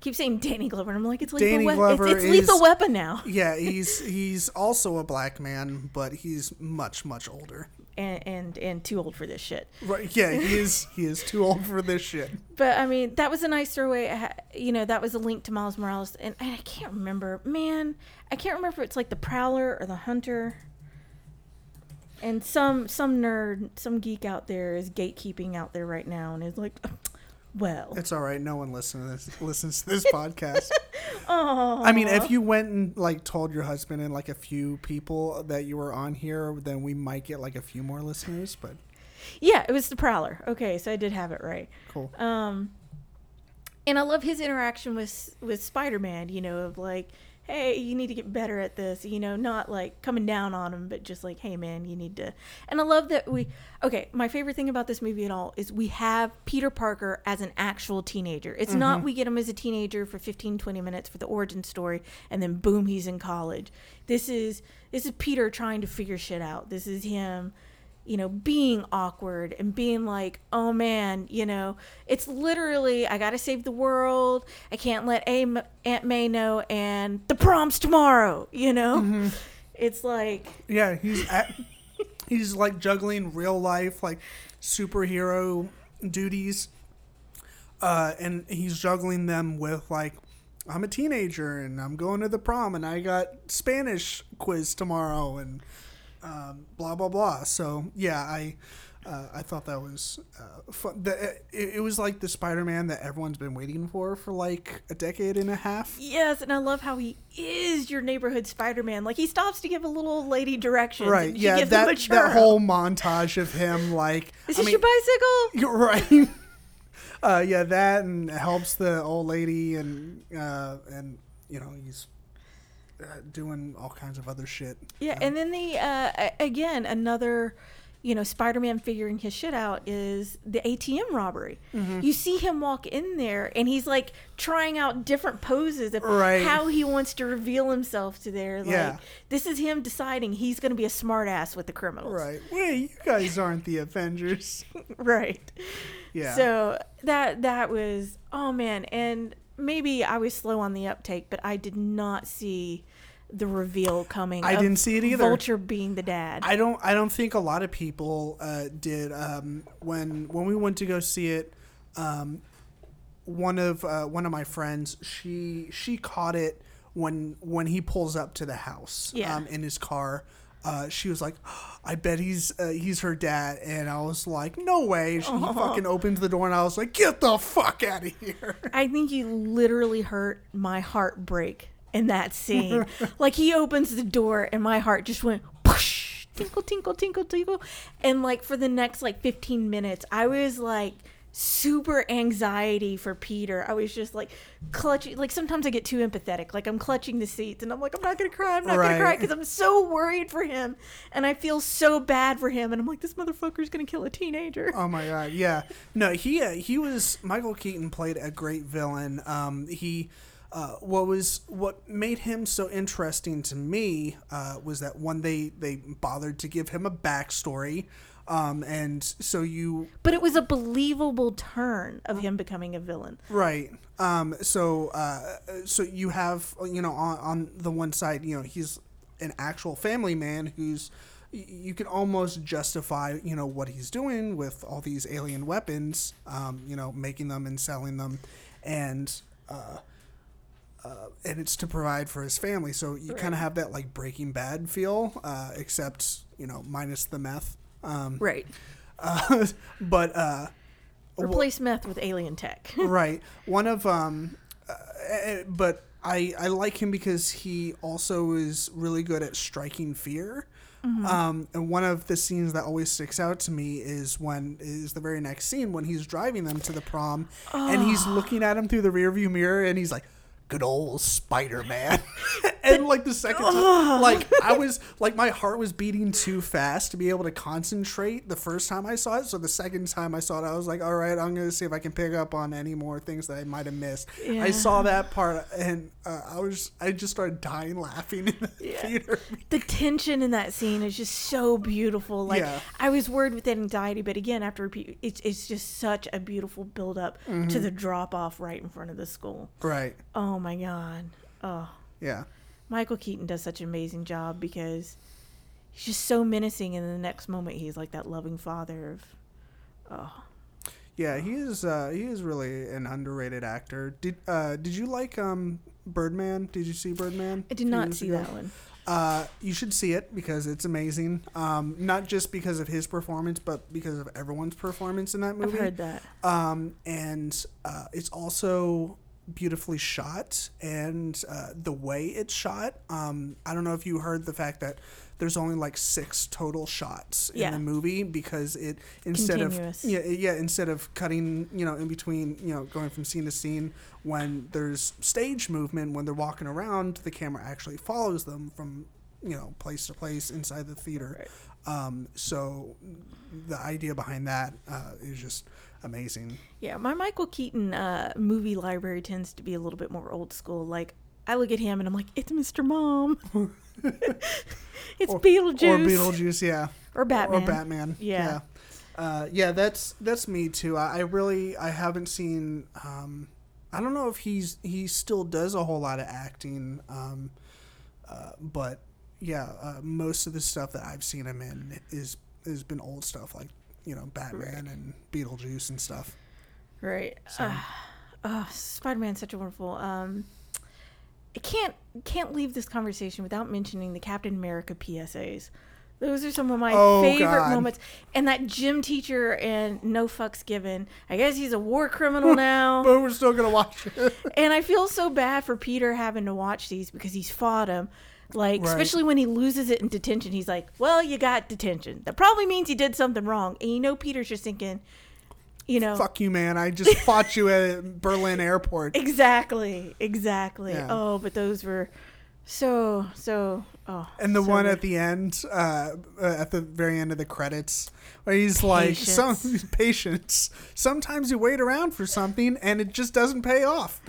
Keep saying Danny Glover, and I'm like, it's lethal. Danny We- Glover it's, it's lethal weapon now. yeah. He's he's also a black man, but he's much much older. and and and too old for this shit. Right? Yeah, he is he is too old for this shit. But I mean, that was a nice throwaway. I ha- You know, that was a link to Miles Morales, and, and I can't remember, man. I can't remember if it's like the Prowler or the Hunter. And some some nerd, some geek out there is gatekeeping out there right now, and is like, well, It's all right. No one listens to this listens to this podcast. oh, I mean, if you went and like told your husband and like a few people that you were on here, then we might get like a few more listeners. But yeah, it was the Prowler. Okay, so I did have it right. cool. Um, and I love his interaction with with Spider Man. You know, of like, hey, you need to get better at this. You know, not like coming down on him, but just like, hey, man, you need to. And I love that we. Okay, my favorite thing about this movie at all is we have Peter Parker as an actual teenager. It's not mm-hmm. we get him as a teenager for 15, 20 minutes for the origin story, and then boom, he's in college. This is this is Peter trying to figure shit out. This is him you know, being awkward and being like, oh man, you know, it's literally, I gotta save the world. I can't let A- Aunt May know, and the prom's tomorrow, you know? It's like, Yeah, he's at, he's like juggling real life like superhero duties, uh, and he's juggling them with like I'm a teenager and I'm going to the prom and I got Spanish quiz tomorrow and um, blah blah blah. So yeah, I uh, I thought that was uh, fun. The, it, it was like the Spider-Man that everyone's been waiting for for like a decade and a half. Yes, and I love how he is your neighborhood Spider-Man. Like he stops to give a little old lady directions. Right? and she Yeah, gives him a that that whole montage of him like Is I this mean, your bicycle? You're right. uh, yeah, that and helps the old lady and uh, and you know he's doing all kinds of other shit. Yeah, and then the uh, again another, you know, Spider-Man figuring his shit out is the ATM robbery. Mm-hmm. You see him walk in there, and he's like trying out different poses of Right. how he wants to reveal himself to there. Like Yeah. this is him deciding he's going to be a smartass with the criminals. Right. Wait, you guys aren't the Avengers. right. Yeah. So that that was oh man, and maybe I was slow on the uptake, but I did not see the reveal coming. I didn't see it either. Vulture being the dad. I don't. I don't think a lot of people uh, did. Um, when when we went to go see it, um, one of uh, one of my friends, she she caught it when when he pulls up to the house. Yeah. Um, in his car. Uh, she was like, "I bet he's uh, he's her dad," and I was like, "No way!" She fucking opens the door, and I was like, "Get the fuck out of here!" I think you literally hurt my heart break in that scene. like he opens the door and my heart just went whoosh, tinkle tinkle tinkle tinkle and like for the next like 15 minutes I was like super anxiety for Peter. I was just like clutching like sometimes I get too empathetic. Like I'm clutching the seats and I'm like I'm not going to cry. I'm not going to cry cuz I'm so worried for him and I feel so bad for him and I'm like this motherfucker's going to kill a teenager. Oh my god, yeah. No, he uh, he was Michael Keaton played a great villain. Um, he uh, what was what made him so interesting to me uh, was that one they they bothered to give him a backstory, um, and so you But it was a believable turn of him becoming a villain. Right. Um, so, uh, so you have, you know, on, on the one side, you know, he's an actual family man who's, you can almost justify, you know, what he's doing with all these alien weapons, um, you know, making them and selling them, and, uh, uh, and it's to provide for his family. So you kind of have that like Breaking Bad feel, uh, except you know minus the meth. Um, Right. uh, but uh, Replace meth with alien tech. right. One of um, uh, eh, but I I like him because he also is really good at striking fear. Um, and one of the scenes that always sticks out to me is when is the very next scene when he's driving them to the prom, and he's looking at him through the rearview mirror, and he's like. Good old Spider Man, and like the second time, like I was like my heart was beating too fast to be able to concentrate the first time I saw it. So the second time I saw it, I was like, all right, I'm gonna see if I can pick up on any more things that I might have missed. I saw that part, and uh, I was I just started dying laughing in the Yeah. theater. the tension in that scene is just so beautiful. Like Yeah. I was worried with anxiety, but again, after repeat, it's it's just such a beautiful build up to the drop off right in front of the school. Right. Oh my god. Oh, Yeah. Michael Keaton does such an amazing job because he's just so menacing, and the next moment he's like that loving father of. Oh, Yeah. He is. Uh, he is really an underrated actor. Did uh, Did you like um Birdman? Did you see Birdman? I did not see ago? that one. Uh, you should see it because it's amazing. Um, not just because of his performance, but because of everyone's performance in that I've movie. heard that. Um, and uh, it's also beautifully shot, and uh, the way it's shot. Um, I don't know if you heard the fact that there's only like six total shots Yeah. in the movie because it instead Continuous. of yeah yeah instead of cutting you know in between you know going from scene to scene when there's stage movement when they're walking around the camera actually follows them from you know place to place inside the theater um, so the idea behind that uh, is just amazing Yeah, my Michael Keaton uh, movie library tends to be a little bit more old school. Like, I look at him and I'm like, it's Mr. Mom. it's Beetlejuice. or Beetlejuice yeah Or Batman. or Batman Yeah. yeah uh, yeah that's that's me too I, I really I haven't seen um, I don't know if he's he still does a whole lot of acting um, uh, but yeah uh, most of the stuff that I've seen him in is has been old stuff like you know Batman and Beetlejuice and stuff Right. Uh, uh, Spider Man's such a wonderful. Um, I can't can't leave this conversation without mentioning the Captain America PSAs. Those are some of my Oh, favorite God. moments. And that gym teacher and no fucks given. I guess he's a war criminal now. But we're still gonna watch it. and I feel so bad for Peter having to watch these because he's fought him. Like, Right. especially when he loses it in detention, he's like, "Well, you got detention. That probably means you did something wrong." And you know, Peter's just thinking, you know, Fuck you, man! I just fought you at Berlin airport. exactly, exactly. Yeah. Oh, but those were so so. Oh, And the so one good. at the end, uh, uh, at the very end of the credits, where he's like, "Some patience. Sometimes you wait around for something and it just doesn't pay off."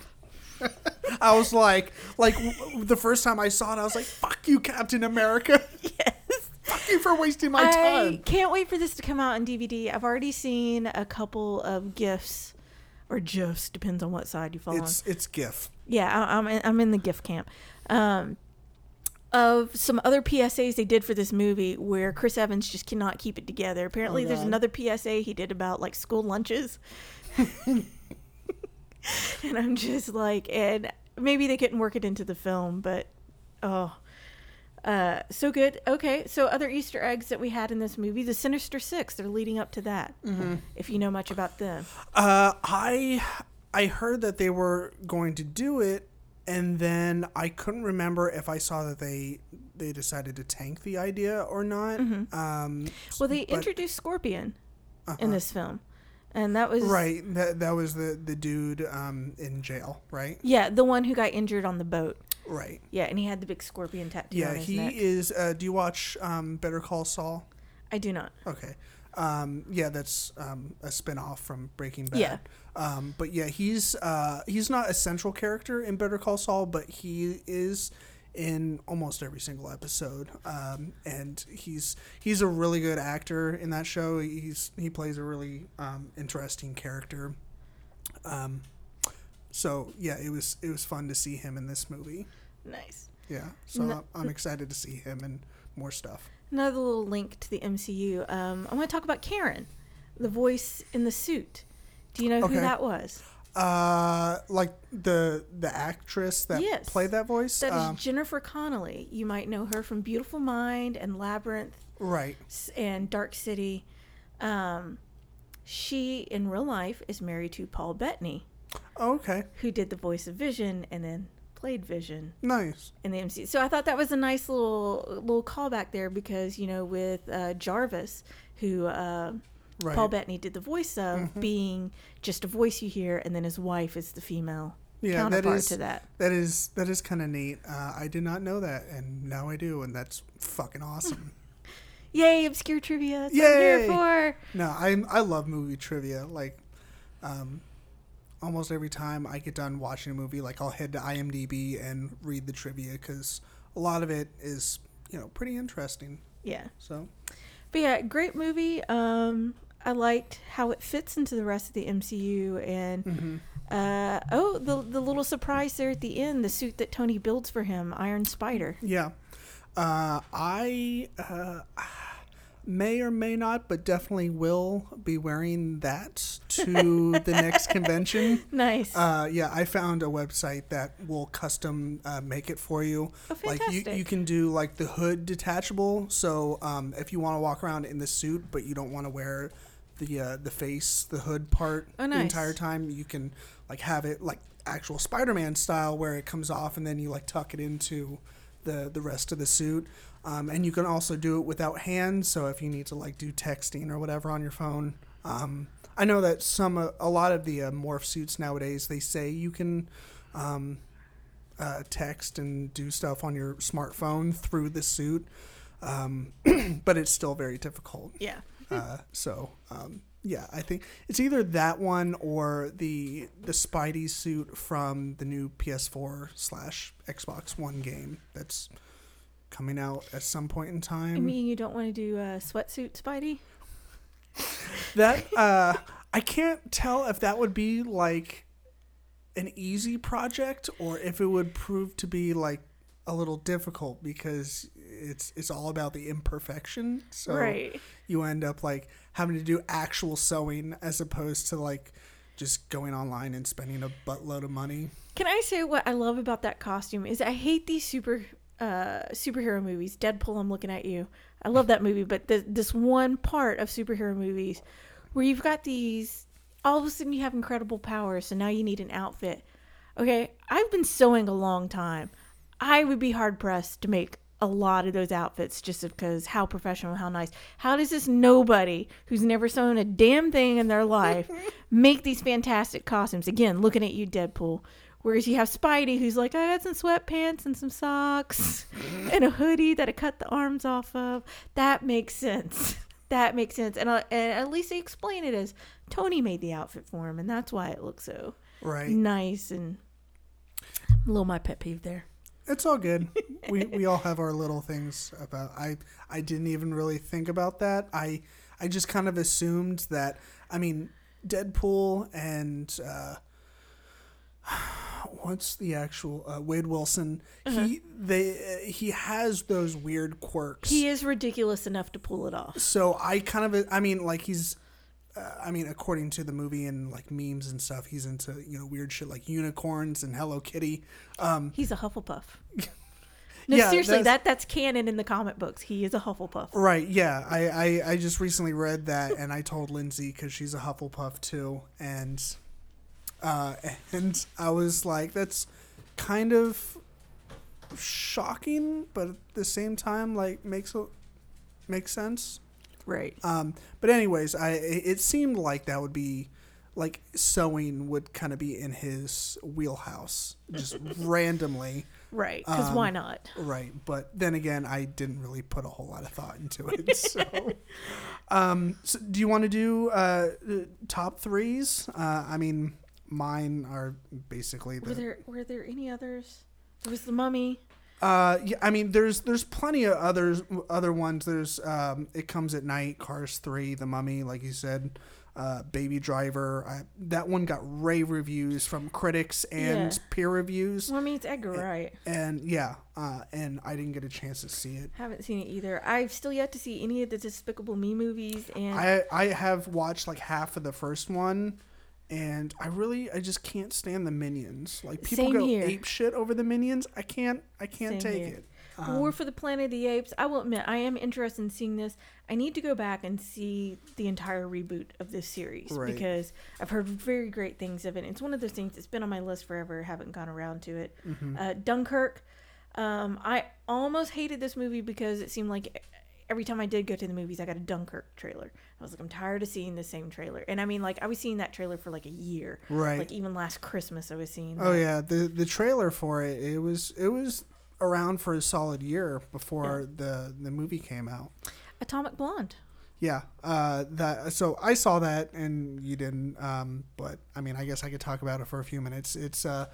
I was like, like w- the first time I saw it, I was like, "Fuck you, Captain America! yes. Fuck you for wasting my I time." can't wait for this to come out on DVD. I've already seen a couple of gifs or gifs, depends on what side you fall on. It's it's GIF. Yeah, I- I'm in, I'm in the gif camp. Um, of some other PSAs they did for this movie where Chris Evans just cannot keep it together. Apparently, Oh, there's another PSA he did about like school lunches. and I'm just like, and maybe they couldn't work it into the film, but oh, uh, so good. Okay, so other Easter eggs that we had in this movie, the Sinister Six, they're leading up to that. Mm-hmm. If you know much about them, Uh, I I heard that they were going to do it, and then I couldn't remember if I saw that they they decided to tank the idea or not. Um, well, they but- introduced Scorpion in uh-huh. this film, and that was right. That that was the the dude um, in jail, right? Yeah, the one who got injured on the boat. Right. Yeah, and he had the big scorpion tattoo Yeah, on his he neck. is. Uh, do you watch um, Better Call Saul? I do not. Okay. Um, yeah, that's um, a spin-off from Breaking Bad. Yeah. Um, but yeah, he's uh, he's not a central character in Better Call Saul, but he is in almost every single episode. Um, and he's he's a really good actor in that show. He's he plays a really um, interesting character. Um, so yeah, it was it was fun to see him in this movie. Nice. Yeah, so No- I'm excited to see him and more stuff. Another little link to the MCU. Um, I want to talk about Karen, the voice in the suit. Do you know Okay. who that was? Uh, like the the actress that Yes. played that voice. That is Um, Jennifer Connelly. You might know her from Beautiful Mind and Labyrinth right. and Dark City. Um, she, in real life, is married to Paul Bettany, Oh, okay. who did the voice of Vision and then played Vision. Nice. in the MCU. So I thought that was a nice little little callback there because you know with uh, Jarvis, who uh, Right. Paul Bettany did the voice of, Mhm. being just a voice you hear, and then his wife is the female Yeah, counterpart is to that. that is that is kind of neat. Uh, I did not know that, and now I do, and that's fucking awesome. Yay, obscure trivia! That's Yay! for. no, I I love movie trivia. Like, um, almost every time I get done watching a movie, like I'll head to IMDb and read the trivia because a lot of it is you know pretty interesting. Yeah, So but yeah, great movie. Um, I liked how it fits into the rest of the MCU, and mhm. uh, oh, the the little surprise there at the end, the suit that Tony builds for him, Iron Spider. Yeah. Uh, I uh, may or may not, but definitely will be wearing that to the next convention. Nice. Uh, yeah, I found a website that will custom uh, make it for you. oh, Like you, you can do like the hood detachable. So um, if you want to walk around in the suit, but you don't want to wear the uh, the face, the hood part Oh, the entire time, you can like have it like actual Spider-Man style, where it comes off and then you like tuck it into the the rest of the suit. Um, and you can also do it without hands. So if you need to like do texting or whatever on your phone, um, I know that some uh, a lot of the uh, morph suits nowadays they say you can um, uh, text and do stuff on your smartphone through the suit, um, but it's still very difficult. yeah. Uh, so um, yeah, I think it's either that one or the the Spidey suit from the new PS4 slash Xbox One game that's coming out at some point in time. I mean, you don't want to do a sweatsuit, Spidey? that uh, I can't tell if that would be like an easy project or if it would prove to be like a little difficult because it's it's all about the imperfection. So right. you end up like having to do actual sewing as opposed to like just going online and spending a buttload of money. Can I say what I love about that costume is I hate these super uh, superhero movies. Deadpool, I'm looking at you. I love that movie, but th- this one part of superhero movies where you've got these, all of a sudden you have incredible powers, so now you need an outfit. Okay, I've been sewing a long time. I would be hard pressed to make a lot of those outfits just because how professional, how nice. How does this nobody who's never sewn a damn thing in their life make these fantastic costumes? Again, looking at you, Deadpool. Whereas you have Spidey, who's like, I got some sweatpants and some socks and a hoodie that I cut the arms off of. That makes sense. That makes sense. And, uh, and at least they explain it as Tony made the outfit for him, and that's why it looks so Right. nice and a little my pet peeve there. It's all good. we we all have our little things about I I didn't even really think about that. I I just kind of assumed that I mean Deadpool and uh what's the actual uh, Wade Wilson he they uh, he has those weird quirks. He is ridiculous enough to pull it off. so I kind of I mean like he's uh, I mean according to the movie and like memes and stuff he's into you know weird shit like unicorns and Hello Kitty. Um He's a Hufflepuff. No, Yeah, seriously, that's- that that's canon in the comic books. He is a Hufflepuff. Right. Yeah. I, I, I just recently read that, and I told Lindsay because she's a Hufflepuff too, and uh, and I was like, that's kind of shocking, but at the same time, like makes a, makes sense. Right. Um, but anyways, I it it seemed like that would be like sewing would kind of be in his wheelhouse, just randomly. Right. Because why Um, not? Right, but then again, I didn't really put a whole lot of thought into it. So, um, so do you want to do uh, top threes? Uh, I mean, mine are basically Were there were there any others? There was the mummy. Uh, yeah, I mean, there's there's plenty of others other ones. There's um, it comes at night, Cars three, The Mummy, like you said. Uh, Baby Driver. I, that one got rave reviews from critics and Yeah. peer reviews, Well, I mean, it's Edgar Wright. and yeah, uh, and I didn't get a chance to see it. Haven't seen it either. I've still yet to see any of the Despicable Me movies, and I I have watched like half of the first one, and I really I just can't stand the minions. Like people Same go here. ape shit over the minions. I can't I can't Same take here. it. Um, War for the Planet of the Apes. I will admit, I am interested in seeing this. I need to go back and see the entire reboot of this series Right. because I've heard very great things of it. It's one of those things that's been on my list forever. Haven't gone around to it. Mm-hmm. Uh, Dunkirk. Um, I almost hated this movie because it seemed like every time I did go to the movies, I got a Dunkirk trailer. I was like, I'm tired of seeing the same trailer. And I mean, like, I was seeing that trailer for like a year. Right. Like even last Christmas, I was seeing. oh that. yeah, the the trailer for it it was it was around for a solid year before the the movie came out. Atomic Blonde. Yeah, uh, that so I saw that and you didn't. Um, but I mean, I guess I could talk about it for a few minutes. It's uh,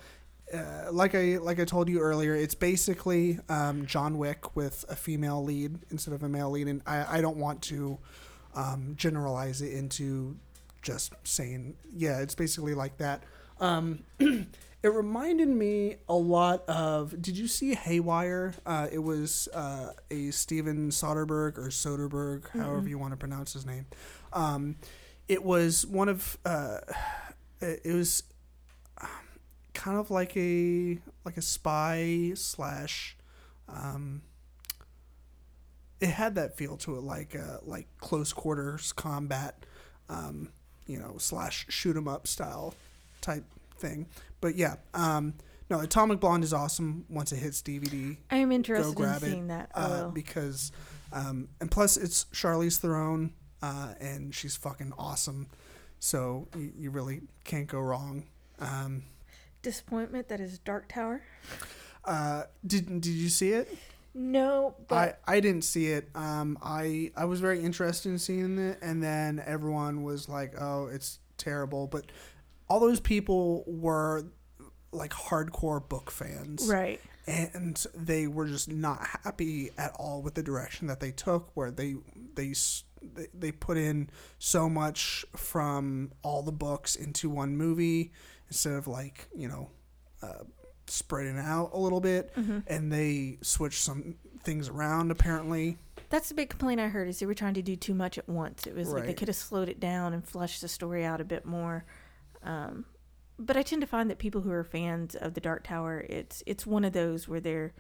uh, like I like I told you earlier. It's basically um, John Wick with a female lead instead of a male lead, and I, I don't want to um, generalize it into just saying yeah. It's basically like that. Um, it reminded me a lot of. Did you see Haywire? Uh, it was uh, a Steven Soderbergh or Soderbergh, however you want to pronounce his name. Um, it was one of. Uh, it it was um, kind of like a like a spy slash. Um, it had that feel to it, like uh, like close quarters combat, um, you know, slash shoot 'em up style type thing. But yeah, um, no, Atomic Blonde is awesome once it hits DVD I am interested in seeing it that. Uh, because um, and plus it's Charlize Theron uh, and she's fucking awesome. So you, you really can't go wrong. Um, Disappointment that is Dark Tower. uh, did, did you see it? No, but I, I didn't see it. Um, I, I was very interested in seeing it and then everyone was like oh it's terrible. But all those people were like hardcore book fans right. and they were just not happy at all with the direction that they took where they they they, put in so much from all the books into one movie instead of like you know uh, spreading out a little bit Mm-hmm. and they switched some things around apparently That's the big complaint I heard is they were trying to do too much at once. It was like they could have slowed it down and flushed the story out a bit more. Um, but I tend to find that people who are fans of the Dark Tower, it's it's one of those where they're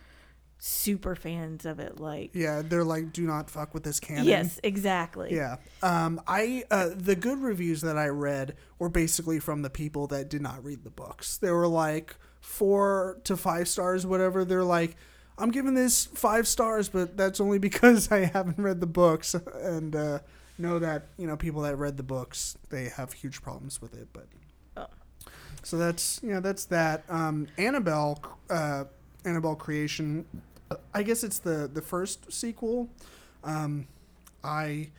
super fans of it. Like, Yeah, they're like, do not fuck with this canon. yes, exactly. Yeah. Um, I uh, the good reviews that I read were basically from the people that did not read the books. They were like four to five stars, whatever. They're like, I'm giving this five stars, but that's only because I haven't read the books and uh, know that you know people that read the books they have huge problems with it. But. So that's you know that's that. Um, Annabelle, uh, Annabelle creation. I guess it's the the first sequel. Um, I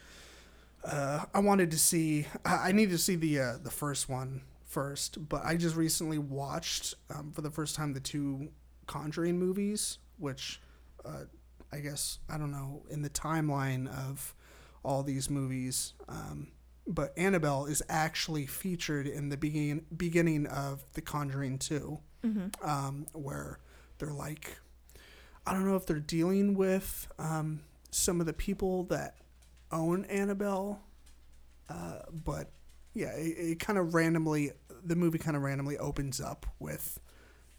uh, I wanted to see. I I need to see the uh, the first one first, but I just recently watched um, for the first time the two Conjuring movies, which uh, I guess I don't know in the timeline of all these movies. Um, but Annabelle is actually featured in the begin- beginning of The Conjuring 2, um, where they're like, I don't know if they're dealing with um, some of the people that own Annabelle, uh, but yeah, it, it kind of randomly, the movie kind of randomly opens up with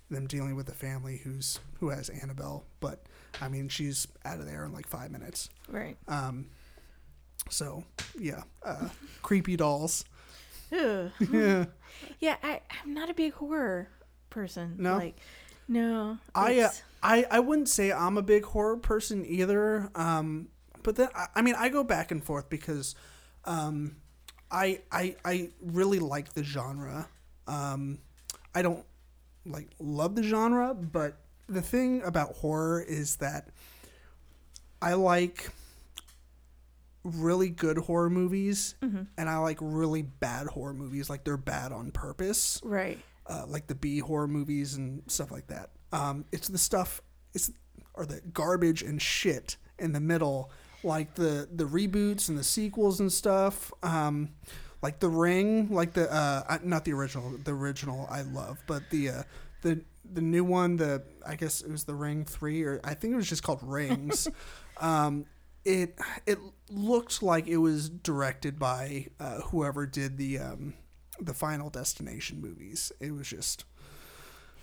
them dealing with a family who's who has Annabelle, but I mean she's out of there in like five minutes. Right. Um, so yeah, uh, creepy dolls. Ugh. Yeah, Yeah, I, I'm not a big horror person. No? Like, no. I, uh, I I wouldn't say I'm a big horror person either. Um, but then I, I mean I go back and forth because, um, I I I really like the genre. Um, I don't like love the genre, but the thing about horror is that I like really good horror movies and I like really bad horror movies like they're bad on purpose right. uh, like the B horror movies and stuff like that. Um, it's the stuff, it's or the garbage and shit in the middle, like the the reboots and the sequels and stuff. Um, like the Ring, like the uh, uh, not the original, the original I love, but the uh, the the new one, the I guess it was the Ring Three, or I think it was just called Rings. um, it it looked like it was directed by uh, whoever did the um, the Final Destination movies. It was just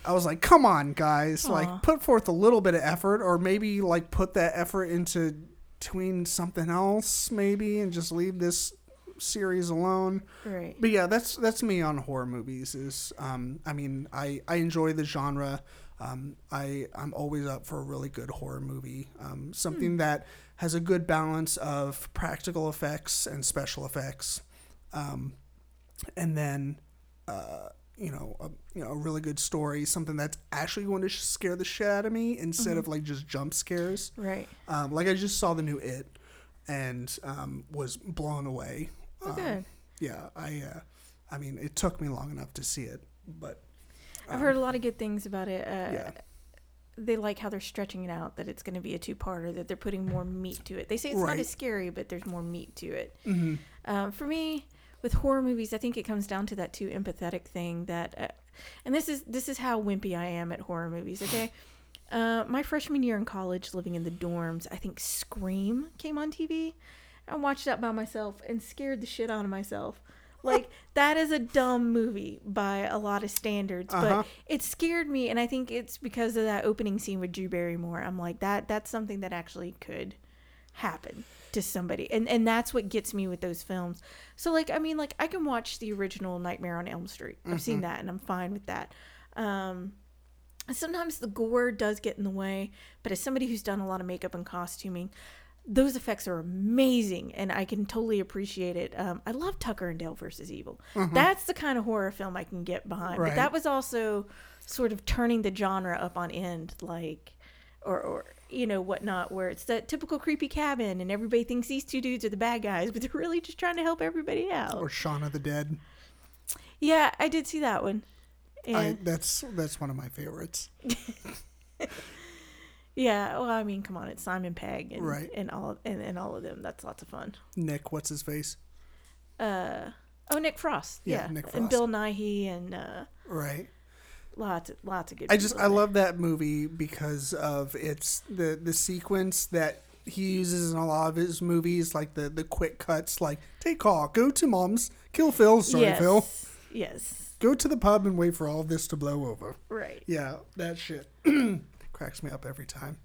I was like, "Come on, guys. Aw. Like put forth a little bit of effort or maybe like put that effort into doing something else maybe and just leave this series alone." Right. But yeah, that's that's me on horror movies. Is um, I mean, I I enjoy the genre. Um, I I'm always up for a really good horror movie. Um, something that has a good balance of practical effects and special effects, um, and then uh, you know a, you know a really good story. Something that's actually going to scare the shit out of me instead of like just jump scares. Right. Um, like I just saw the new It, and um, was blown away. Oh, Um, good. yeah, I, uh, I mean, it took me long enough to see it, but I've heard a lot of good things about it. Uh, Um, yeah. They like how they're stretching it out, that it's going to be a two parter, that they're putting more meat to it. They say it's not as scary, but there's more meat to it. mhm. Um, for me, with horror movies, I think it comes down to that too empathetic thing that, uh, and this is this is how wimpy I am at horror movies. Okay, uh, my freshman year in college, living in the dorms, I think Scream came on TV. I watched that by myself and scared the shit out of myself. Like that is a dumb movie by a lot of standards, Uh-huh. but it scared me, and I think it's because of that opening scene with Drew Barrymore. I'm like that. That's something that actually could happen to somebody and and that's what gets me with those films so like i mean like i can watch the original nightmare on elm street i've seen that and i'm fine with that um sometimes the gore does get in the way but as somebody who's done a lot of makeup and costuming those effects are amazing and i can totally appreciate it um, i love tucker and dale versus evil that's the kind of horror film i can get behind Right. but that was also sort of turning the genre up on end like or, or you know whatnot where it's that typical creepy cabin and everybody thinks these two dudes are the bad guys but they're really just trying to help everybody out or Shaun of the Dead. yeah i did see that one and I that's that's one of my favorites. yeah well i mean come on it's simon pegg and, Right. and all and, and all of them that's lots of fun Nick, what's his face? uh oh nick frost Yeah, yeah, Nick and bill nighy and uh Right. lots of lots of good I just I love that movie because of its the the sequence that he uses in a lot of his movies, like the the quick cuts, like take call, go to mom's, kill Phil, sorry yes Phil. yes go to the pub and wait for all of this to blow over. Right. Yeah, that shit cracks me up every time.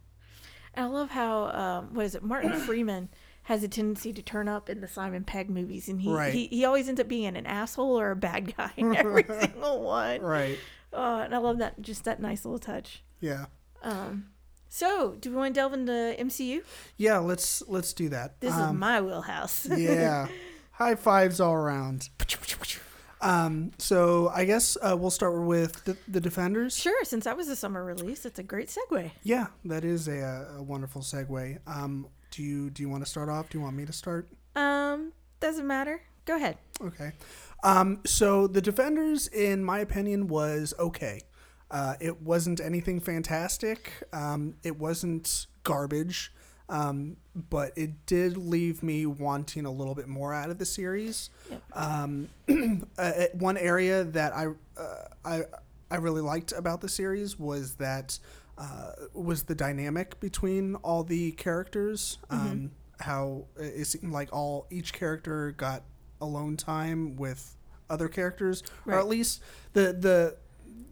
And I love how um, what is it? Martin Freeman has a tendency to turn up in the Simon Pegg movies, and he Right. he, he always ends up being an asshole or a bad guy in every single one. Right. Oh, and I love that just that nice little touch. Yeah. Um, so do we want to delve into MCU? Yeah, let's let's do that. This is Um, my wheelhouse. yeah. High fives all around. Um, so I guess uh, we'll start with the, the Defenders. sure, since that was a summer release, it's a great segue. Yeah, that is a, a wonderful segue. Um, do you do you want to start off? Do you want me to start? Um, doesn't matter. Go ahead. Okay. Um, so the Defenders, in my opinion, was okay. Uh, it wasn't anything fantastic. Um, it wasn't garbage. Um, but it did leave me wanting a little bit more out of the series. Yep. Um, uh, one area that I, uh, I I really liked about the series was that uh, was the dynamic between all the characters. Um, how it seemed like all each character got alone time with other characters, or at least the the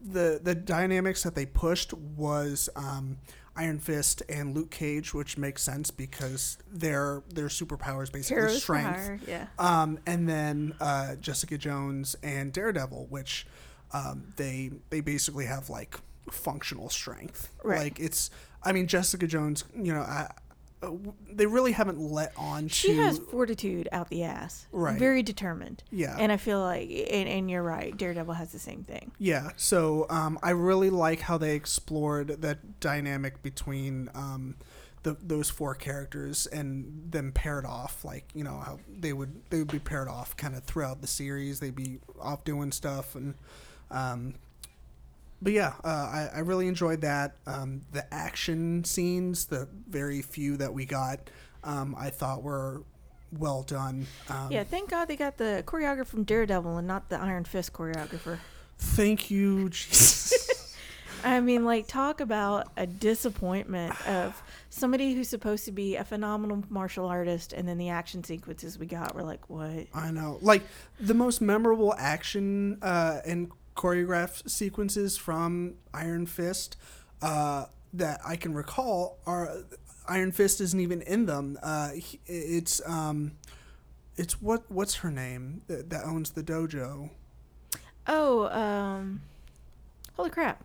the the dynamics that they pushed was um, Iron Fist and Luke Cage, which makes sense because their their superpowers basically Heroes strength. hire. Yeah. Um, and then uh, Jessica Jones and Daredevil, which um, they they basically have like functional strength. Right. Like it's, I mean, Jessica Jones, you know, I, uh, they really haven't let on to. She has fortitude out the ass. Right. Very determined. Yeah. And I feel like, and, and you're right, Daredevil has the same thing. Yeah, so um, I really like how they explored that dynamic between um, the, those four characters and them paired off. Like you know how they would they would be paired off kind of throughout the series. They'd be off doing stuff and. Um, but yeah, uh, I, I really enjoyed that. Um, the action scenes, the very few that we got, um, I thought were well done. Um, Yeah, thank God they got the choreographer from Daredevil and not the Iron Fist choreographer. Thank you, Jesus. I mean, like, talk about a disappointment of somebody who's supposed to be a phenomenal martial artist, and then the action sequences we got were like, what? I know. Like the most memorable action uh, and choreographed sequences from Iron Fist uh, that I can recall are Iron Fist isn't even in them. Uh, it's um, it's what what's her name that, that owns the dojo. Oh, um, holy crap.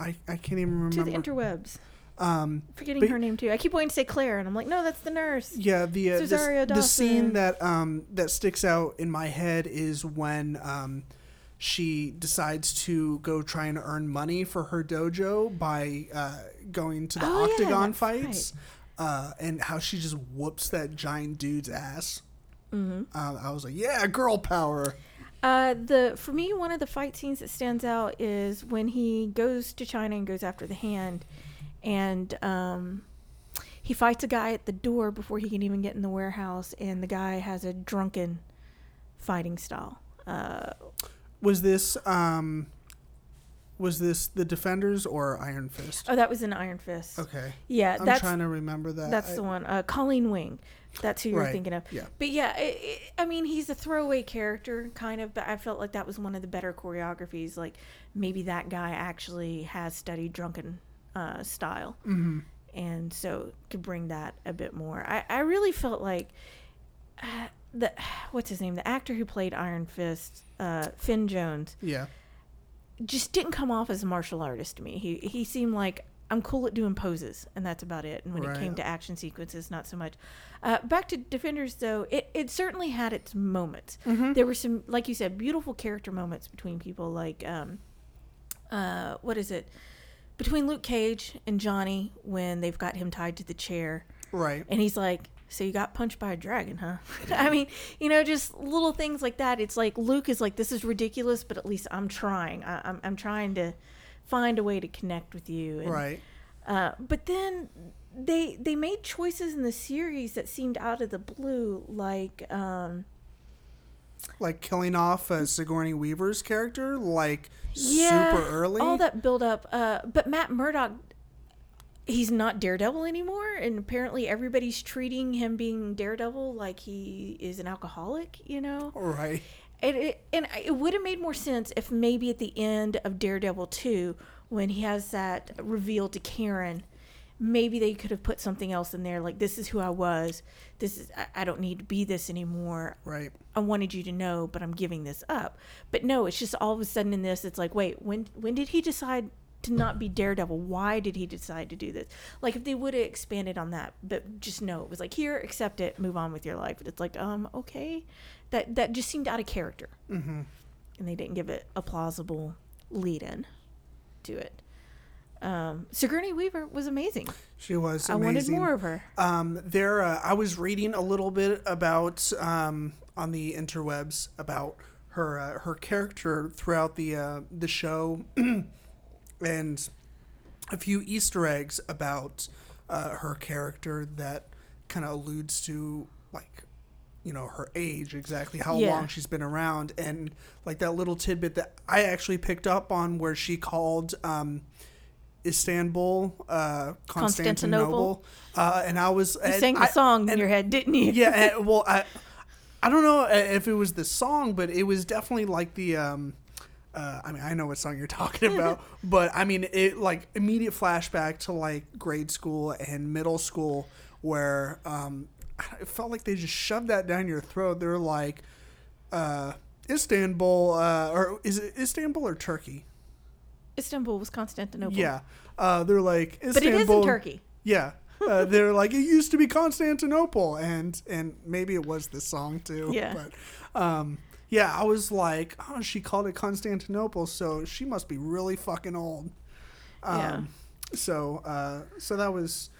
I, I can't even remember. To the interwebs. um, Forgetting But- her name too. I keep wanting to say Claire, and I'm like, no, that's the nurse. Yeah, the uh, this, the scene that um that sticks out in my head is when um she decides to go try and earn money for her dojo by uh, going to the Oh, octagon that's fights, uh, and how she just whoops that giant dude's ass. Mm-hmm. Uh, I was like, yeah, girl power. Uh, the for me, one of the fight scenes that stands out is when he goes to China and goes after the hand, and um, he fights a guy at the door before he can even get in the warehouse, and the guy has a drunken fighting style. Was this um was this the Defenders or Iron Fist? oh, that was an Iron Fist. Okay, Yeah, I'm that's trying to remember that. that's I- the one. Uh, Colleen Wing. That's who you're Right, thinking of. yeah. But yeah, it, it, I mean, he's a throwaway character, kind of. But I felt like that was one of the better choreographies. Like maybe that guy actually has studied drunken uh, style, Mhm. and so could bring that a bit more. I, I really felt like uh, the what's his name, the actor who played Iron Fist, uh, Finn Jones, Yeah. just didn't come off as a martial artist to me. He he seemed like I'm cool at doing poses, and that's about it. And when Right. it came to action sequences, not so much. Uh, back to Defenders, though, it, it certainly had its moments. Mm-hmm. There were some, like you said, beautiful character moments between people. Like, um, uh, what is it? Between Luke Cage and Johnny when they've got him tied to the chair, Right. and he's like, "So you got punched by a dragon, huh?" I mean, you know, just little things like that. It's like Luke is like, "This is ridiculous, but at least I'm trying. I, I'm I'm trying to find a way to connect with you." And, Right. Uh, but then they they made choices in the series that seemed out of the blue, like um, like killing off uh, Sigourney Weaver's character like yeah, super early. all that build up. Uh, but Matt Murdock. He's not Daredevil anymore, and apparently everybody's treating him being Daredevil like he is an alcoholic. You know, right. it, it and it would have made more sense if maybe at the end of Daredevil 2 when he has that reveal to Karen maybe they could have put something else in there like this is who I was this is I, I don't need to be this anymore Right. I wanted you to know but I'm giving this up but no it's just all of a sudden in this it's like wait when when did he decide to not be Daredevil why did he decide to do this? Like if they would have expanded on that but just no it was like here accept it move on with your life. It's like um okay. That that just seemed out of character. Mm-hmm. and they didn't give it a plausible lead in to it. Um Sigourney Weaver was amazing. She was I wanted more of her. Um, there, uh, I was reading a little bit about um, on the interwebs about her uh, her character throughout the uh, the show, and a few Easter eggs about uh, her character that kind of alludes to like you know her age exactly how Yeah. long she's been around and like that little tidbit that i actually picked up on where she called um istanbul uh constantinople, Constantinople. uh and i was you sang the I- song in your head didn't you yeah and, well i i don't know if it was the song but it was definitely like the um uh, I mean, I know what song you're talking about, but I mean, it like immediate flashback to like grade school and middle school where um, it felt like they just shoved that down your throat. They're like, uh, Istanbul, uh, or is it Istanbul or Turkey? Istanbul was Constantinople Yeah, uh, they're like Istanbul. but it is in Turkey Yeah. Uh, they're like it used to be Constantinople, and and maybe it was this song too. Yeah. But um, yeah, I was like, oh, she called it Constantinople, so she must be really fucking old. Um, Yeah. So uh, so that was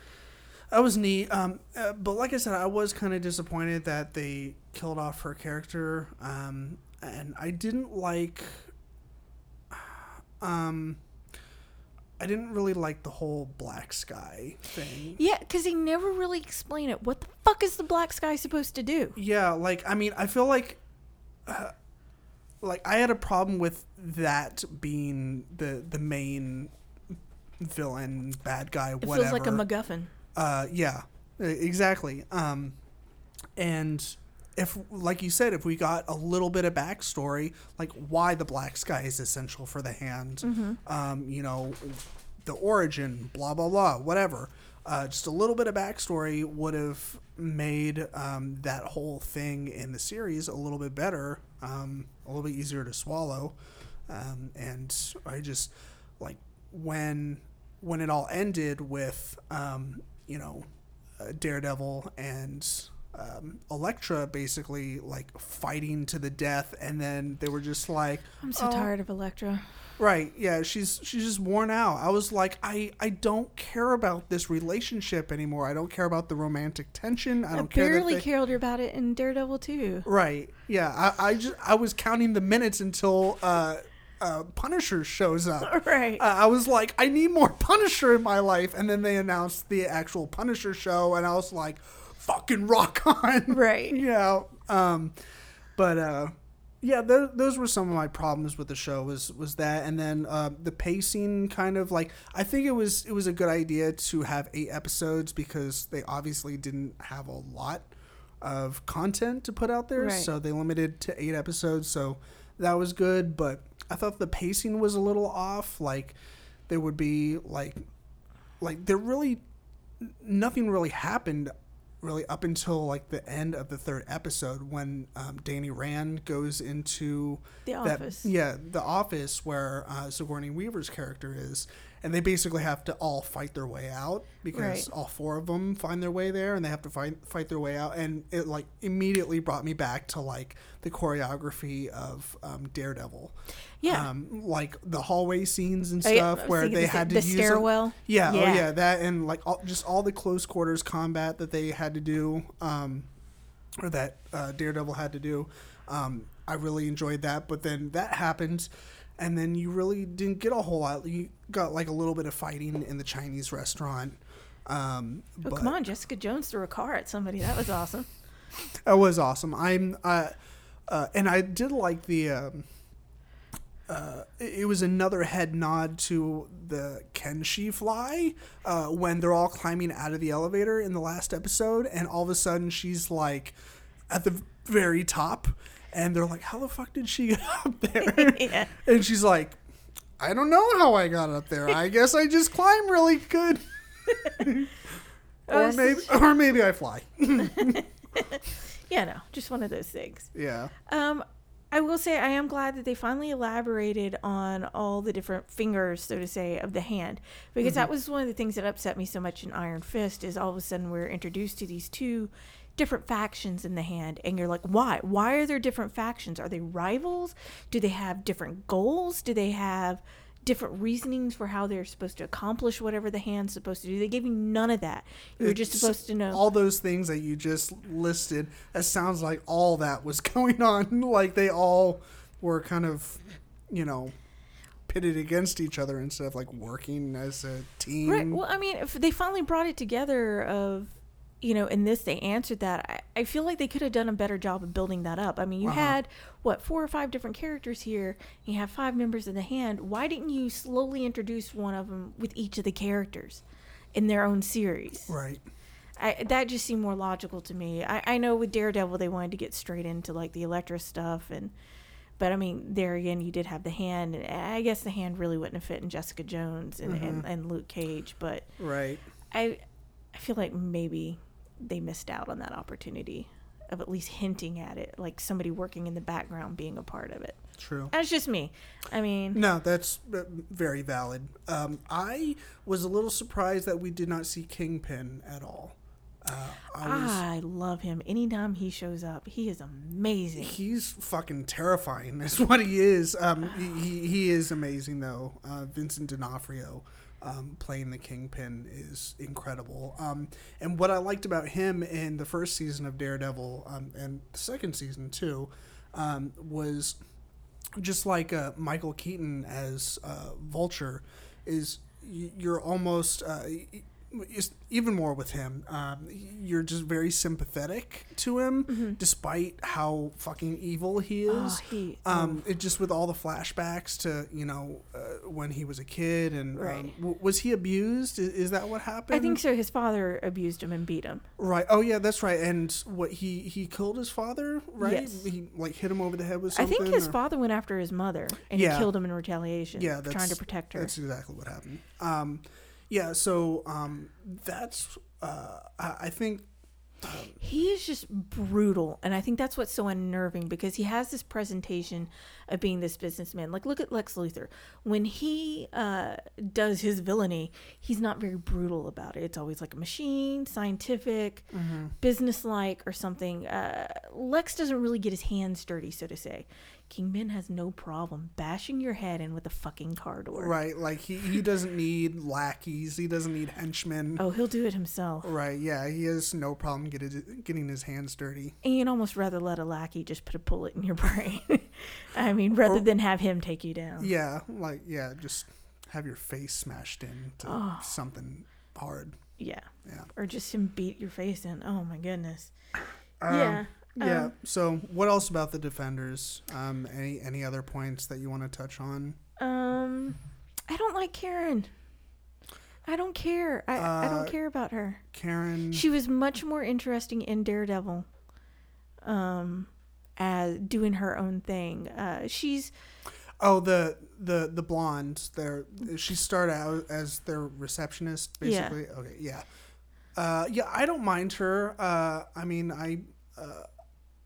that was neat. Um, uh, but like I said, I was kind of disappointed that they killed off her character. Um, and I didn't like. Um, I didn't really like the whole black sky thing. Yeah, because they never really explain it. What the fuck is the black sky supposed to do? Yeah, like I mean, I feel like, uh, like I had a problem with that being the the main villain, bad guy, It whatever. feels like a MacGuffin. Uh, yeah, exactly. Um, and if, like you said, if we got a little bit of backstory, like why the black sky is essential for the hand, um, you know, the origin, blah blah blah, whatever. Uh, just a little bit of backstory would have made um, that whole thing in the series a little bit better, um, a little bit easier to swallow. Um, and I just like when when it all ended with um, you know uh, Daredevil and um, Elektra basically like fighting to the death, and then they were just like, I'm so Oh. tired of Elektra. Right, yeah, she's she's just worn out. I was like, I I don't care about this relationship anymore. I don't care about the romantic tension. I I don't care. barely they- cared about it in Daredevil too. Right. Yeah. I, I just I was counting the minutes until uh, uh, Punisher shows up. Right. Uh, I was like, I need more Punisher in my life, and then they announced the actual Punisher show, and I was like, fucking rock on. Right. yeah. Um, but uh, yeah, th- those were some of my problems with the show. Was was that, and then uh, the pacing kind of like I think it was it was a good idea to have eight episodes because they obviously didn't have a lot of content to put out there, Right. so they limited to eight episodes. So that was good, but I thought the pacing was a little off. Like there would be like like there really nothing really happened really up until like the end of the third episode when um, Danny Rand goes into The that office. yeah the office where uh, Sigourney Weaver's character is and they basically have to all fight their way out because Right. all four of them find their way there and they have to fight fight their way out and it like immediately brought me back to like the choreography of um, Daredevil Yeah. um, like the hallway scenes and Oh, I stuff where they the had to the use a- stairwell. yeah, Yeah. oh yeah, that and like all, just all the close quarters combat that they had to do, um, or that uh, Daredevil had to do. Um, I really enjoyed that, but then that happened, and then you really didn't get a whole lot. You got like a little bit of fighting in the Chinese restaurant. Um, Oh but come on, Jessica Jones threw a car at somebody. That was awesome. That was awesome. I'm, uh, uh, and I did like the. Um, uh, it was another head nod to the Can She Fly uh, when they're all climbing out of the elevator in the last episode, and all of a sudden she's like at the very top, and they're like, "How the fuck did she get up there?" yeah. and she's like, "I don't know how I got up there. I guess I just climb really good." Oh, or maybe, or maybe I fly. Yeah, no, just one of those things. yeah. Um, I will say I am glad that they finally elaborated on all the different fingers, so to say, of the hand, because that mm-hmm. was one of the things that upset me so much in Iron Fist. Is all of a sudden we're introduced to these two different factions in the hand, and you're like, why? Why are there different factions? Are they rivals? Do they have different goals? Do they have different reasonings for how they're supposed to accomplish whatever the hand's supposed to do? They gave you none of that. You were just supposed to know. all those things that you just listed. That sounds like all that was going on. Like they all were kind of, you know, pitted against each other instead of like working as a team. Right. Well, I mean, if they finally brought it together of, you know, in this they answered that. I, I feel like they could have done a better job of building that up. I mean, you Uh-huh. had what four or five different characters here. You have five members of the hand. Why didn't you slowly introduce one of them with each of the characters in their own series? Right. I, that just seemed more logical to me. I, I know with Daredevil they wanted to get straight into like the Elektra stuff and. But I mean, there again, you did have the hand. and I guess the hand really wouldn't have fit in Jessica Jones and, and, and Luke Cage. But Right. I I feel like maybe they missed out on that opportunity of at least hinting at it, like somebody working in the background being a part of it. True. That's just me. I mean, No, that's uh, very valid. Um, I was a little surprised that we did not see Kingpin at all. Uh, I was. I love him. Anytime he shows up, he is amazing. He's fucking terrifying. That's what he is. Um, he, he he is amazing though. Uh, Vincent D'Onofrio um, playing the Kingpin is incredible. Um, and what I liked about him in the first season of Daredevil um, and the second season too um, was just like uh, Michael Keaton as uh, Vulture is you're almost uh, even more with him. Um, you're just very sympathetic to him, despite how fucking evil he is. Oh, he- um, it just with all the flashbacks to you know uh, when he was a kid and Right. um, w- was he abused? Is, is that what happened? I think so. His father abused him and beat him. Right. Oh yeah, that's right. And what he he killed his father, right? Yes. He like hit him over the head with something. I think his or- father went after his mother and Yeah. he killed him in retaliation. yeah, trying to protect her. That's exactly what happened. Um, yeah. So um, that's uh, I, I think He is just brutal, and I think that's what's so unnerving because he has this presentation of being this businessman. Like, look at Lex Luthor. When he uh, does his villainy, he's not very brutal about it. It's always like a machine, scientific, businesslike, or something. Uh, Lex doesn't really get his hands dirty, so to say. Kingpin has no problem bashing your head in with a fucking car door. right. Like he he doesn't need lackeys. He doesn't need henchmen. Oh, he'll do it himself. Right. Yeah. He has no problem getting getting his hands dirty. And you'd almost rather let a lackey just put a bullet in your brain. I mean, rather than have him take you down. Yeah. Like yeah. Just have your face smashed into Oh. something hard. Yeah. Yeah. Or just him beat your face in. Oh my goodness. Um, yeah. Yeah. Um, so, what else about the defenders? Um, any any other points that you want to touch on? Um, I don't like Karen. I don't care. I, I Uh, don't care about her. Karen. She was much more interesting in Daredevil. Um, as doing her own thing. Uh, she's oh, the the the blonde. There, she started out as their receptionist, Yeah. basically. Okay. Yeah. Uh, yeah. I don't mind her. Uh, I mean, I. Uh,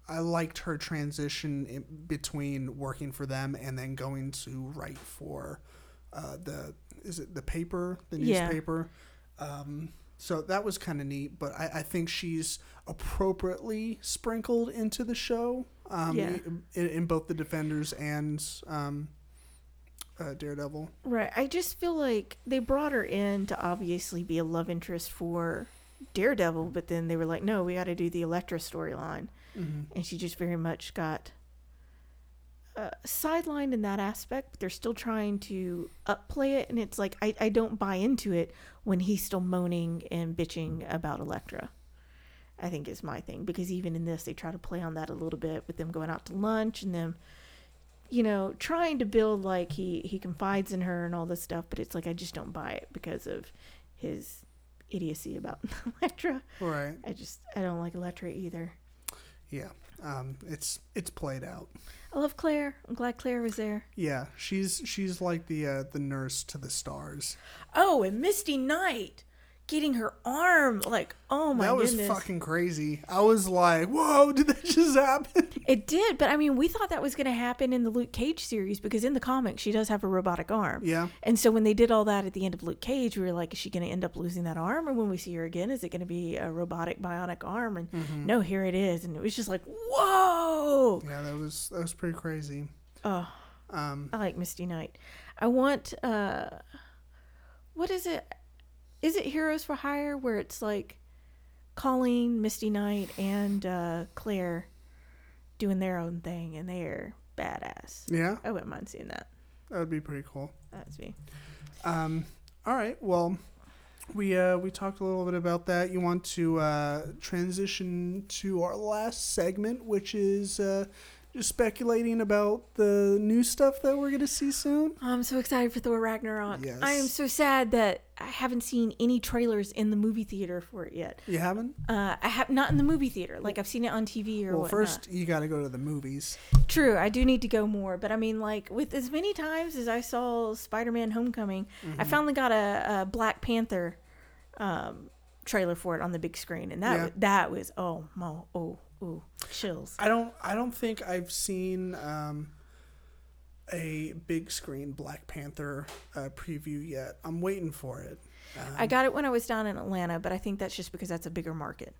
I liked her transition in between working for them and then going to write for uh, the is it the paper the Yeah. newspaper. Um, so that was kind of neat, but I, I think she's appropriately sprinkled into the show um, Yeah. in, in both the Defenders and um, uh, Daredevil. Right. I just feel like they brought her in to obviously be a love interest for Daredevil, but then they were like, no, we got to do the Elektra storyline. And she just very much got uh, sidelined in that aspect. But they're still trying to upplay it. And it's like, I, I don't buy into it when he's still moaning and bitching about Elektra. I think is my thing because even in this, they try to play on that a little bit with them going out to lunch and them you know, trying to build like he he confides in her and all this stuff, but it's like I just don't buy it because of his idiocy about Elektra. Right. I just I don't like Elektra either. Yeah. Um, it's it's played out. I love Claire. I'm glad Claire was there. Yeah, she's she's like the uh, the nurse to the stars. Oh, and Misty Knight getting her arm like oh my that was fucking crazy. I was like, "Whoa, did that just happen?" It did, but I mean, we thought that was going to happen in the Luke Cage series because in the comics she does have a robotic arm. Yeah. And so when they did all that at the end of Luke Cage, we were like, is she going to end up losing that arm? Or when we see her again, is it going to be a robotic bionic arm? And Mm-hmm. no, here it is. And it was just like, whoa. Yeah, that was that was pretty crazy. Oh, Um, I like Misty Knight. I want, uh, what is it? Is it Heroes for Hire where it's like Colleen, Misty Knight, and uh, Claire doing their own thing and they're badass. yeah, I wouldn't mind seeing that. that would be pretty cool. That's me. Um, all right. Well, we uh, we talked a little bit about that. You want to uh, transition to our last segment, which is uh, just speculating about the new stuff that we're gonna see soon. I'm so excited for Thor Ragnarok. Yes. I am so sad that I haven't seen any trailers in the movie theater for it yet. You haven't? Uh, I have not in the movie theater. Like I've seen it on TV or Well, whatnot. first you got to go to the movies. True, I do need to go more, but I mean, like with as many times as I saw Spider-Man: Homecoming, Mm-hmm. I finally got a, a Black Panther um, trailer for it on the big screen, and that Yeah. that was oh my oh ooh chills. I don't. I don't think I've seen um, a big screen Black Panther uh, preview yet. I'm waiting for it. Um, I got it when I was down in Atlanta, but I think that's just because that's a bigger market.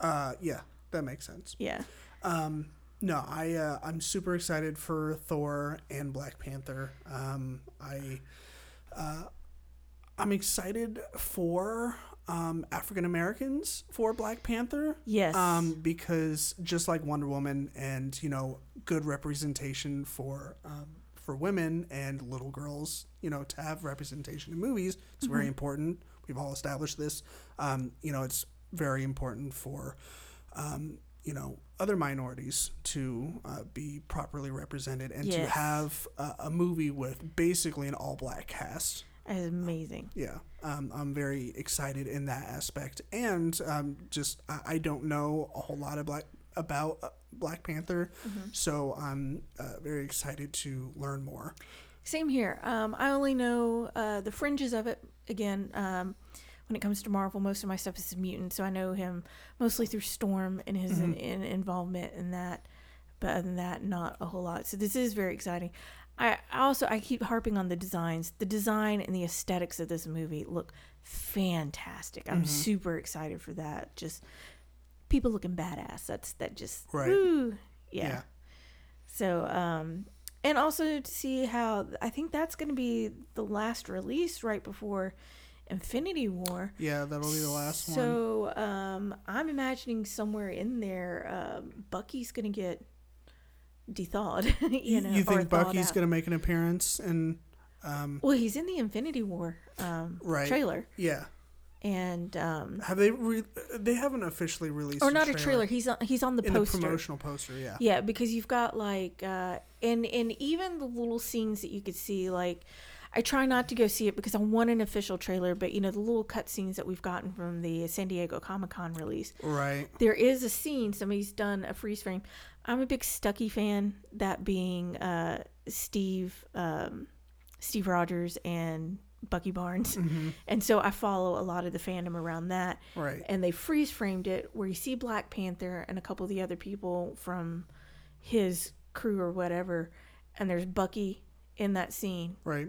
Uh, yeah, that makes sense. Yeah, Um, no, I uh, I'm super excited for Thor and Black Panther. Um, I uh, I'm excited for um, African Americans for Black Panther. yes, Um, because just like Wonder Woman and you know good representation for um, for women and little girls, you know, to have representation in movies, it's very important. We've all established this. Um, you know, it's very important for um, you know other minorities to uh, be properly represented and to have a movie with basically an all black cast. Is amazing. Yeah, um, I'm very excited in that aspect, and um, just I, I don't know a whole lot of black about uh, Black Panther, so I'm uh, very excited to learn more. Same here. Um, I only know uh, the fringes of it. Again, um, when it comes to Marvel, most of my stuff is mutant, so I know him mostly through Storm and his in, in involvement in that. But other than that, not a whole lot. So this is very exciting. I also I keep harping on the designs. The design and the aesthetics of this movie look fantastic. I'm super excited for that. Just people looking badass. That's that just Right. woo. yeah. Yeah. So, um, and also to see how I think that's going to be the last release right before Infinity War. Yeah, that'll be the last one. So, um, I'm imagining somewhere in there, um, Bucky's going to get dethawed. you know, you think Bucky's going to make an appearance? And um, Well, he's in the Infinity War um, Right. trailer, yeah, and um, have they? Re- they haven't officially released or not a trailer. He's on, he's on the in poster. the promotional poster. Yeah, Yeah, because you've got like uh and and even the little scenes that you could see like I try not to go see it because I want an official trailer, but you know the little cut scenes that we've gotten from the San Diego Comic Con release. right. There is a scene somebody's done a freeze frame. I'm a big Stucky fan, that being uh Steve um Steve Rogers and Bucky Barnes. And so I follow a lot of the fandom around that Right. and they freeze framed it where you see Black Panther and a couple of the other people from his crew or whatever, and there's Bucky in that scene Right.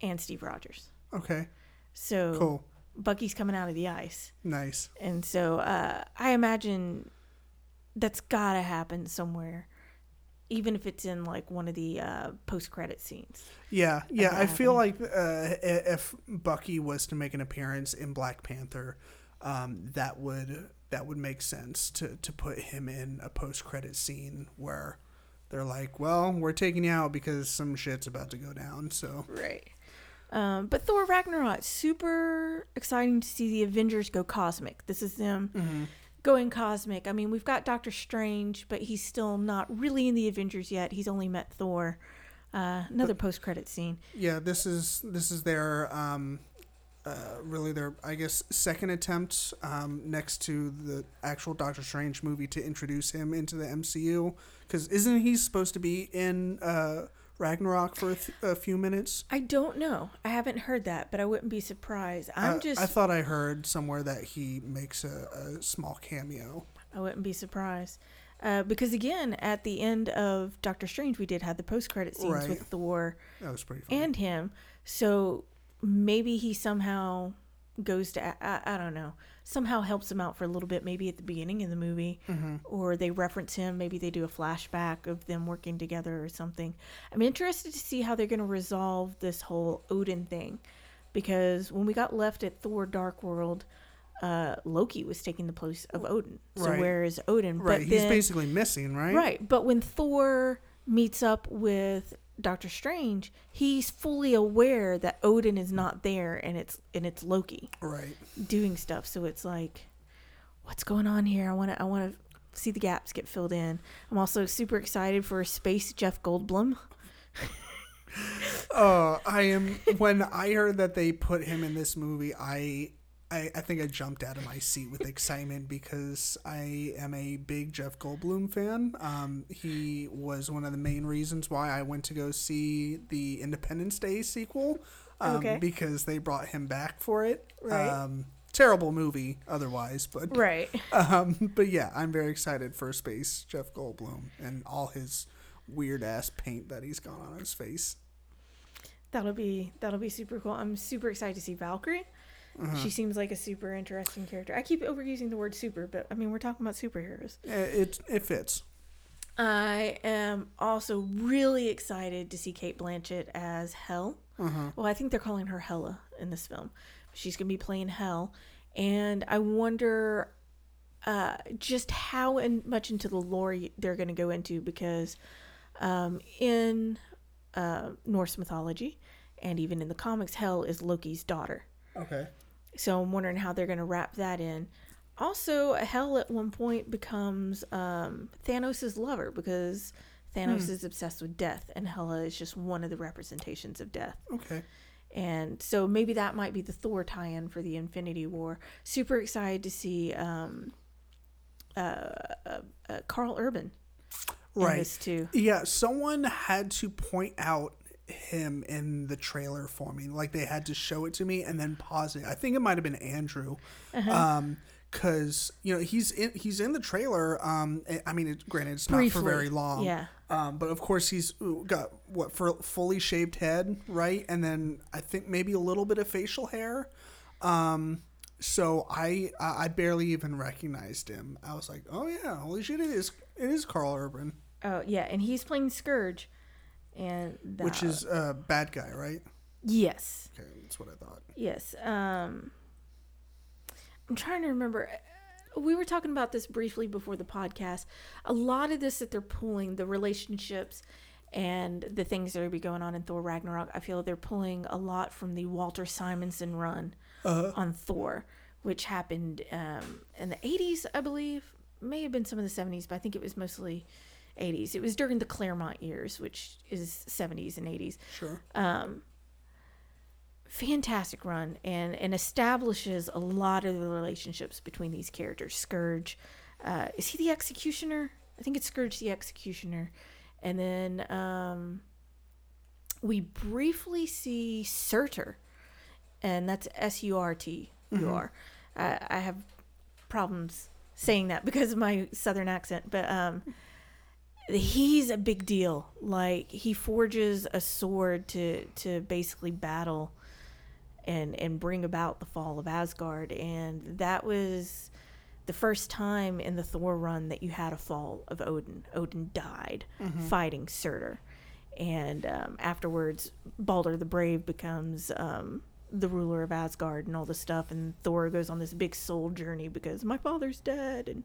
and Steve Rogers. Okay. So Cool. Bucky's coming out of the ice, Nice. and so uh, I imagine that's gotta happen somewhere, even if it's in like one of the uh, post credit scenes. Yeah, yeah. I feel like uh, if Bucky was to make an appearance in Black Panther, um, that would that would make sense to to put him in a post credit scene where they're like, "Well, we're taking you out because some shit's about to go down." So Right. Um, but Thor Ragnarok, super exciting to see the Avengers go cosmic. This is them going cosmic. I mean, we've got Doctor Strange, but he's still not really in the Avengers yet. He's only met Thor. Uh, another post credit scene. yeah, this is this is their um, uh, really their, I guess, second attempt um, next to the actual Doctor Strange movie to introduce him into the MCU. Because isn't he supposed to be in uh, Ragnarok for a, th- a few minutes? I don't know. I haven't heard that, but I wouldn't be surprised. I'm just. I thought I heard somewhere that he makes a, a small cameo. I wouldn't be surprised. Uh, because again, at the end of Doctor Strange, we did have the post credit scenes Right. with Thor That was pretty funny. and him. So maybe he somehow goes to I, I don't know somehow helps him out for a little bit maybe at the beginning of the movie Mm-hmm. or they reference him maybe they do a flashback of them working together or something i'm interested to see how they're going to resolve this whole odin thing because when we got left at thor dark world uh, loki was taking the place of odin so Right. where is odin right, but he's then, basically missing, right? Right, but when Thor meets up with Doctor Strange, he's fully aware that Odin is not there and it's and it's Loki Right. doing stuff. So it's like what's going on here? I want to I want to see the gaps get filled in. I'm also super excited for Space Jeff Goldblum. Uh, I am. When I heard that they put him in this movie, I, I, I think I jumped out of my seat with excitement because I am a big Jeff Goldblum fan. Um, he was one of the main reasons why I went to go see the Independence Day sequel. Um, Okay. Because they brought him back for it. Right. Um, terrible movie otherwise, but Right. um, but yeah, I'm very excited for Space Jeff Goldblum and all his weird ass paint that he's got on his face. That'll be that'll be super cool. I'm super excited to see Valkyrie. Uh-huh. She seems like a super interesting character. I keep overusing the word super, but I mean we're talking about superheroes. Uh, It it fits. I am also really excited to see Cate Blanchett as Hel. Uh-huh. Well, I think they're calling her Hela in this film. She's going to be playing Hel. And I wonder uh, just how in, much into the lore they're going to go into because um, in uh, Norse mythology and even in the comics, Hel is Loki's daughter. Okay. So I'm wondering how they're going to wrap that in. Also, Hel at one point becomes um, Thanos' lover because Thanos is obsessed with death, and Hela is just one of the representations of death. Okay. And so maybe that might be the Thor tie-in for the Infinity War. Super excited to see um, uh, uh, uh, Karl Urban in Right. this too. Yeah, someone had to point out him in the trailer for me. Like they had to show it to me and then pause it. I think it might have been Andrew. Uh-huh. Um cuz you know, he's in he's in the trailer um I- mean, it, granted it's not for very long. yeah. Um but of course he's got what for fully shaved head, right? And then I think maybe a little bit of facial hair. Um so I I I barely even recognized him. I was like, "Oh yeah, holy shit, it is it is Karl Urban." Oh yeah, and he's playing Skurge, and that, which is a bad guy, right? yes, Okay, that's what I thought. yes. Um, I'm trying to remember. We were talking about this briefly before the podcast. A lot of this that they're pulling, the relationships and the things that are be going on in Thor Ragnarok, I feel they're pulling a lot from the Walter Simonson run Uh, on Thor, which happened um, in the 80s, I believe. May have been some of the 70s, but I think it was mostly 80s. It was during the Claremont years, which is 70s and 80s. sure. Um, fantastic run and and establishes a lot of the relationships between these characters. Skurge, uh, is he the executioner? I think it's Skurge the executioner, and then um, we briefly see Surtur, and that's S U R T U R. I I have problems saying that because of my southern accent, but um, he's a big deal. Like he forges a sword to to basically battle and and bring about the fall of Asgard, and that was the first time in the Thor run that you had a fall of Odin. Odin died fighting Surtur, and um, afterwards Balder the Brave becomes um, the ruler of Asgard and all this stuff, and Thor goes on this big soul journey because my father's dead, and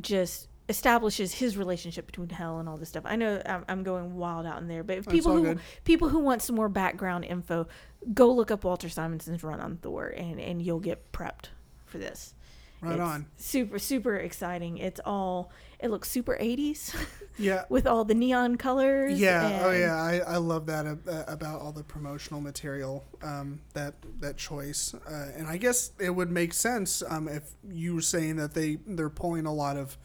just establishes his relationship between Hel and all this stuff. I know I'm, I'm going wild out in there, but if people who good. people who want some more background info, go look up Walter Simonson's run on Thor, and and you'll get prepped for this. Right It's on. Super, super exciting. It's all, it looks super 80s Yeah. with all the neon colors. Yeah. Oh yeah. I, I love that uh, about all the promotional material. Um, that that choice, uh, and I guess it would make sense um, if you were saying that they they're pulling a lot of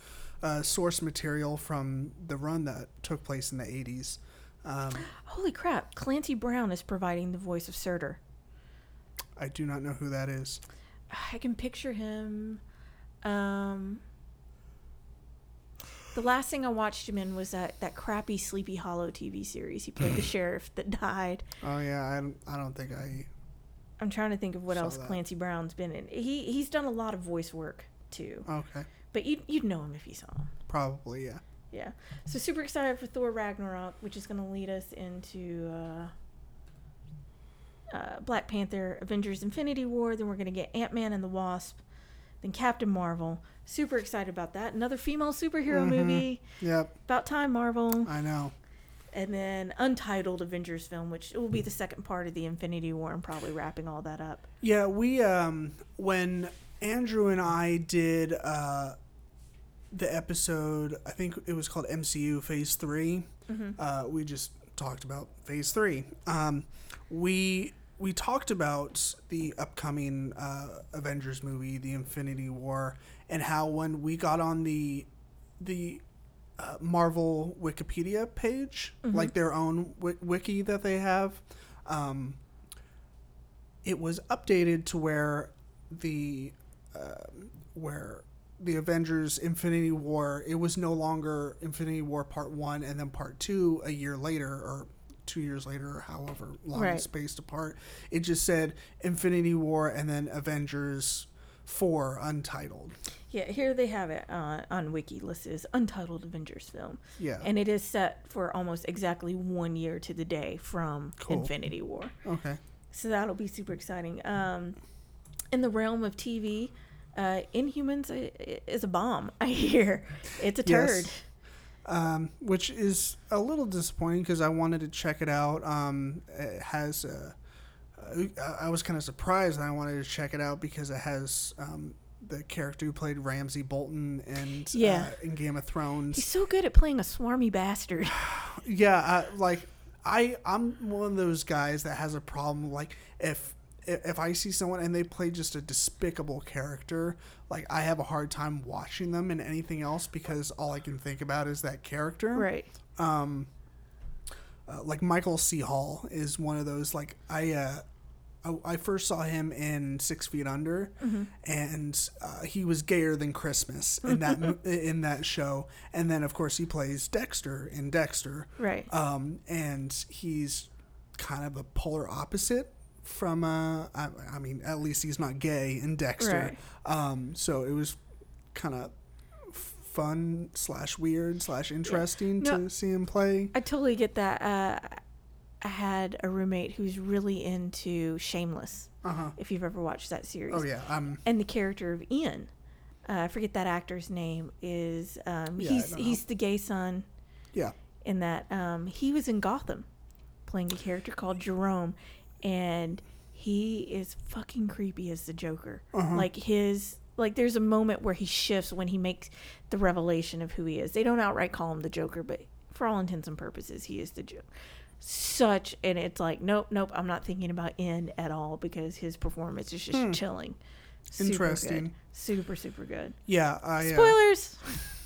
uh, source material from the run that took place in the '80s. Um, Holy crap. Clancy Brown is providing the voice of Surtur. I do not know who that is. I can picture him. Um, the last thing I watched him in was that, that crappy Sleepy Hollow TV series. He played the sheriff that died. Oh yeah, I don't, I don't think I. I'm trying to think of what else that. Clancy Brown's been in. He he's done a lot of voice work too, Okay, but you'd you'd know him if you saw him. probably yeah. Yeah. So super excited for Thor Ragnarok, which is going to lead us into uh, uh, Black Panther, Avengers: Infinity War. Then we're going to get Ant Man and the Wasp, then Captain Marvel. Super excited about that. Another female superhero Mhm. movie. Yep, About time, Marvel. I know. And then Untitled Avengers film, which will be the second part of the Infinity War, and probably wrapping all that up. Yeah, we um when Andrew and I did uh the episode, I think it was called MCU Phase 3. Uh we just talked about Phase 3. Um we we talked about the upcoming uh, Avengers movie, the Infinity War, and how when we got on the the uh, Marvel Wikipedia page, like their own wi- wiki that they have, um, it was updated to where the uh, where the Avengers Infinity War it was no longer Infinity War Part One and then Part Two a year later or two years later or however long Right. it's spaced apart. It just said Infinity War and then Avengers Four Untitled. Yeah, here they have it uh, on Wiki listed as Untitled Avengers film. Yeah. And it is set for almost exactly one year to the day from Cool. Infinity War. okay. So that'll be super exciting. Um, in the realm of TV, uh, Inhumans i- is a bomb, I hear. It's a turd. Yes. um, which is a little disappointing because I wanted to check it out. Um, it has, uh, uh, I was kind of surprised and I wanted to check it out because it has um, the character who played Ramsay Bolton and Yeah. uh, in Game of Thrones. He's so good at playing a swarmy bastard. Yeah, uh, like I, I'm one of those guys that has a problem. Like if if I see someone and they play just a despicable character, like I have a hard time watching them in anything else because all I can think about is that character. right. um uh, like Michael C. Hall is one of those like I uh I, I first saw him in Six Feet Under, and uh, he was gayer than Christmas in that in that show. And then, of course, he plays Dexter in Dexter, Right. um, and he's kind of a polar opposite from. Uh, I, I mean, at least he's not gay in Dexter. Um, so it was kind of fun slash weird slash interesting No. to see him play. I totally get that. Uh, I had a roommate who's really into Shameless, Uh huh. if you've ever watched that series. Oh yeah. Um. and the character of Ian. Uh, I forget that actor's name. Is um, Yeah, he's he's the gay son Yeah. in that. Um, he was in Gotham, playing a character called Jerome, and he is fucking creepy as the Joker. Uh-huh. Like his like, there's a moment where he shifts when he makes the revelation of who he is. They don't outright call him the Joker, but for all intents and purposes, he is the Joker. Such and it's like nope, nope. I'm not thinking about Ian at all because his performance is just chilling. Super good. Interesting. Super super good. Yeah. I. Uh, Spoilers.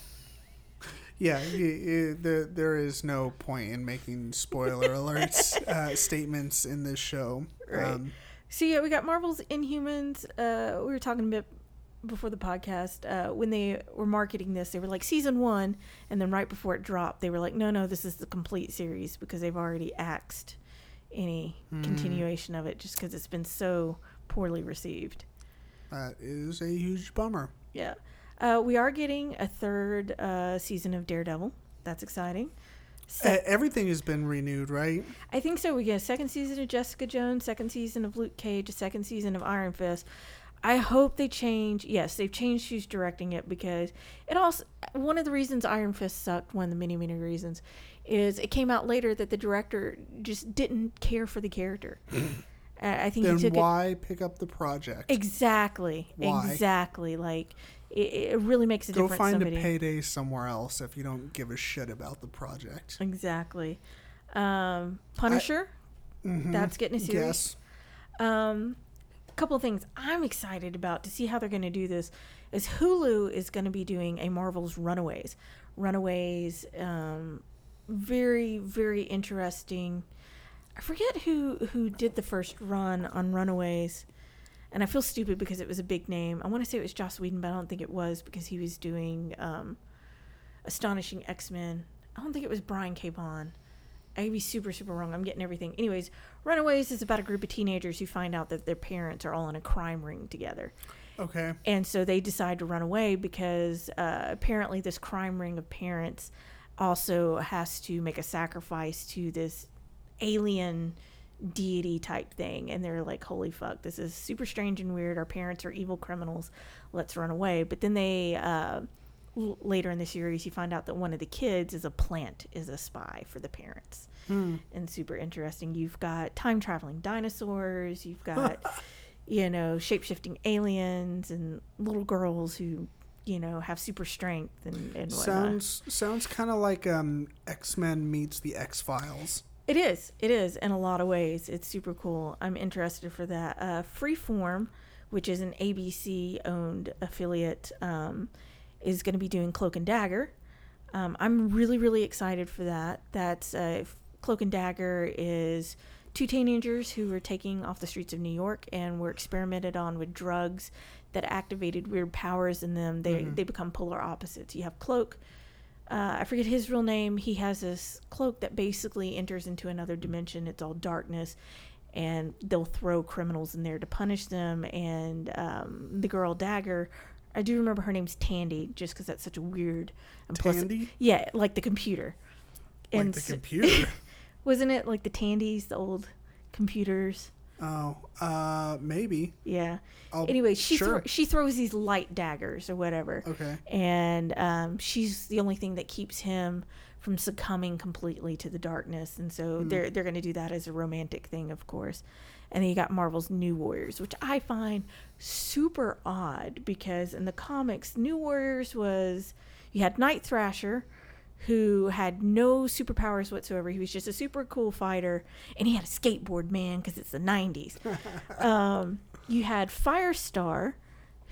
yeah. y- y- there there is no point in making spoiler alerts uh, statements in this show. Right. Um, So yeah, we got Marvel's Inhumans. Uh, we were talking a bit before the podcast uh, when they were marketing this. They were like season one, and then right before it dropped, they were like, no, no, this is the complete series because they've already axed any continuation of it just because it's been so poorly received. that is a huge bummer. Yeah, uh, we are getting a third uh, season of Daredevil. That's exciting. Uh, everything has been renewed, right? I think so. We get a second season of Jessica Jones, second season of Luke Cage, a second season of Iron Fist. I hope they change. Yes, they've changed who's directing it because it also one of the reasons Iron Fist sucked. One of the many many reasons is it came out later that the director just didn't care for the character. I I think Then he took it why pick up the project? exactly, Why? exactly. Like it, it really makes a Go difference. Go find somebody. a payday somewhere else if you don't give a shit about the project. Exactly. Um, Punisher. Mhm. That's getting a series. Yes. Um, a couple of things I'm excited about to see how they're going to do this is Hulu is going to be doing a Marvel's Runaways. Runaways, um, very very interesting. I forget who who did the first run on Runaways, and I feel stupid because it was a big name. I want to say it was Joss Whedon, but I don't think it was because he was doing um, Astonishing X Men. I don't think it was Brian K. Vaughan. I could be super, super wrong. I'm getting everything. Anyways, Runaways is about a group of teenagers who find out that their parents are all in a crime ring together. Okay. And so they decide to run away because uh, apparently this crime ring of parents also has to make a sacrifice to this alien deity type thing. And they're like, holy fuck, this is super strange and weird. Our parents are evil criminals. Let's run away. But then they. Uh, l- Later in the series, you find out that one of the kids is a plant, is a spy for the parents Hmm. and super interesting. You've got time traveling dinosaurs, you've got, you know, shape shifting aliens and little girls who, you know, have super strength and, and. Sounds sounds kind of like um, X Men meets the X Files. It is. It is in a lot of ways. It's super cool. I'm interested for that. Uh, Freeform, which is an ABC owned affiliate, um, is going to be doing Cloak and Dagger. Um, I'm really, really excited for that. That's uh, Cloak and Dagger is two teenagers who were taking off the streets of New York and were experimented on with drugs that activated weird powers in them. They they become polar opposites. You have Cloak, uh, I forget his real name. He has this cloak that basically enters into another dimension. It's all darkness, and they'll throw criminals in there to punish them. And um, the girl Dagger, I do remember her name's Tandy, just because that's such a weird. And plus- Tandy, yeah, like the computer. like the computer. wasn't it like the Tandys, the old computers? Oh, uh, maybe. Yeah. I'll, Anyway, she sure. thro- she throws these light daggers or whatever. okay. and um, she's the only thing that keeps him from succumbing completely to the darkness and so they're they're going to do that as a romantic thing of course and then you got Marvel's New Warriors which I find super odd because in the comics New Warriors was you had Night Thrasher who had no superpowers whatsoever he was just a super cool fighter and he had a skateboard man because it's the 90s um, you had Firestar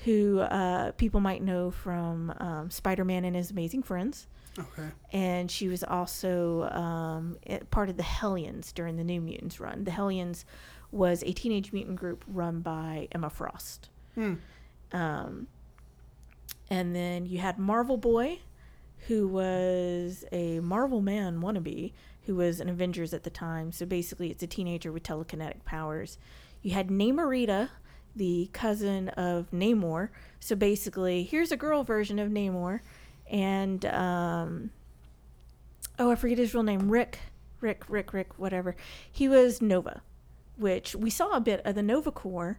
who uh, people might know from um, Spider Man and His Amazing Friends. Okay. And she was also um, part of the Hellions during the New Mutants run. The Hellions was a teenage mutant group run by Emma Frost. Hmm. Um, and then you had Marvel Boy, who was a Marvel Man wannabe, who was an Avengers at the time. So basically, it's a teenager with telekinetic powers. You had Namorita, the cousin of Namor. So basically, here's a girl version of Namor. And, um, oh, I forget his real name. Rick, Rick, Rick, Rick, whatever. He was Nova, which we saw a bit of the Nova Corps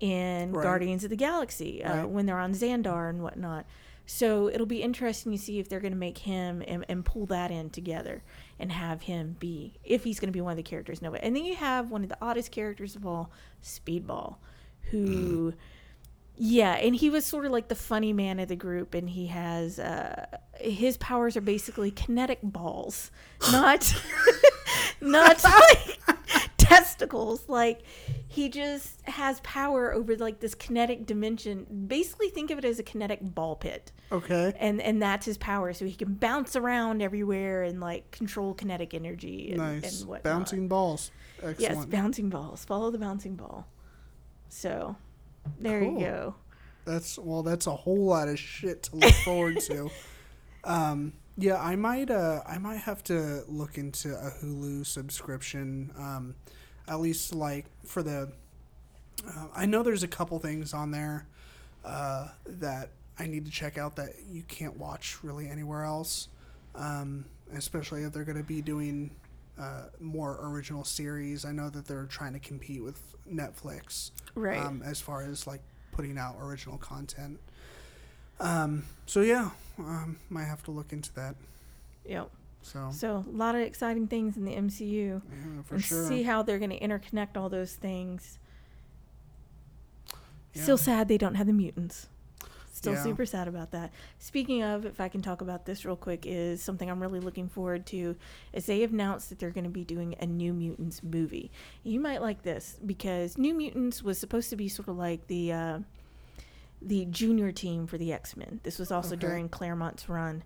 in Right. Guardians of the Galaxy uh, Right. when they're on Xandar and whatnot. So it'll be interesting to see if they're going to make him and, and pull that in together and have him be, if he's going to be one of the characters Nova. And then you have one of the oddest characters of all, Speedball, who. Yeah, and he was sort of like the funny man of the group, and he has uh, his powers are basically kinetic balls, not not like testicles. Like he just has power over like this kinetic dimension. Basically, think of it as a kinetic ball pit, Okay. and and that's his power. So he can bounce around everywhere and like control kinetic energy and, Nice. and whatnot. Bouncing balls. Yes, bouncing balls. Follow the bouncing ball. So there Cool. you go. That's well. That's a whole lot of shit to look forward to. Um, yeah, I might. Uh, I might have to look into a Hulu subscription. Um, at least like for the. Uh, I know there's a couple things on there uh, that I need to check out that you can't watch really anywhere else. Um, especially if they're going to be doing uh, more original series. I know that they're trying to compete with Netflix Right. um, as far as like putting out original content. Um, so yeah, um, might have to look into that. Yep. So So a lot of exciting things in the MCU, yeah, for and sure. see how they're going to interconnect all those things. Yeah. Still sad they don't have the mutants. Still Yeah. super sad about that. Speaking of, if I can talk about this real quick, is something I'm really looking forward to. Is they announced that they're going to be doing a New Mutants movie. You might like this because New Mutants was supposed to be sort of like the uh, the junior team for the X Men. This was also Okay. during Claremont's run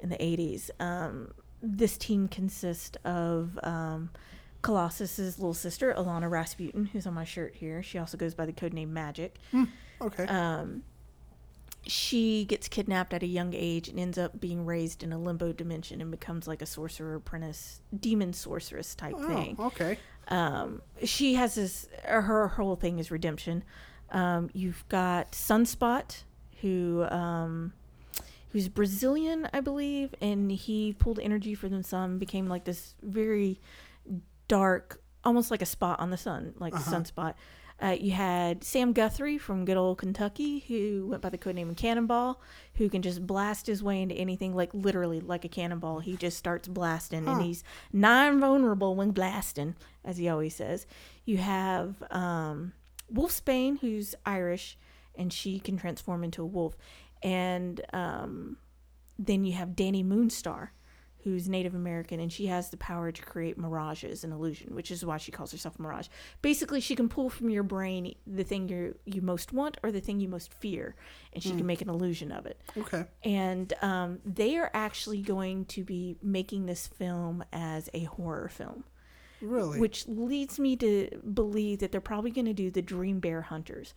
in the 80s. Um, this team consists of um, Colossus's little sister, Illyana Rasputin, who's on my shirt here. She also goes by the codename Magic. okay. Um, she gets kidnapped at a young age and ends up being raised in a limbo dimension and becomes like a sorcerer apprentice, demon sorceress type oh, thing okay. um, she has this uh, her whole thing is redemption um, you've got sunspot who um, who's brazilian i believe and he pulled energy from the sun became like this very dark almost like a spot on the sun like a sunspot uh, you had Sam Guthrie from good old Kentucky, who went by the codename Cannonball, who can just blast his way into anything, like literally like a cannonball. He just starts blasting, and he's non-vulnerable when blasting, as he always says. You have um, Spain, who's Irish, and she can transform into a wolf, and um, then you have Dani Moonstar, who's Native American, and she has the power to create mirages and illusion, which is why she calls herself Mirage. Basically, she can pull from your brain the thing you you most want or the thing you most fear, and she can make an illusion of it. Okay. And um, they are actually going to be making this film as a horror film Really? which leads me to believe that they're probably going to do the Dream Bear Hunters,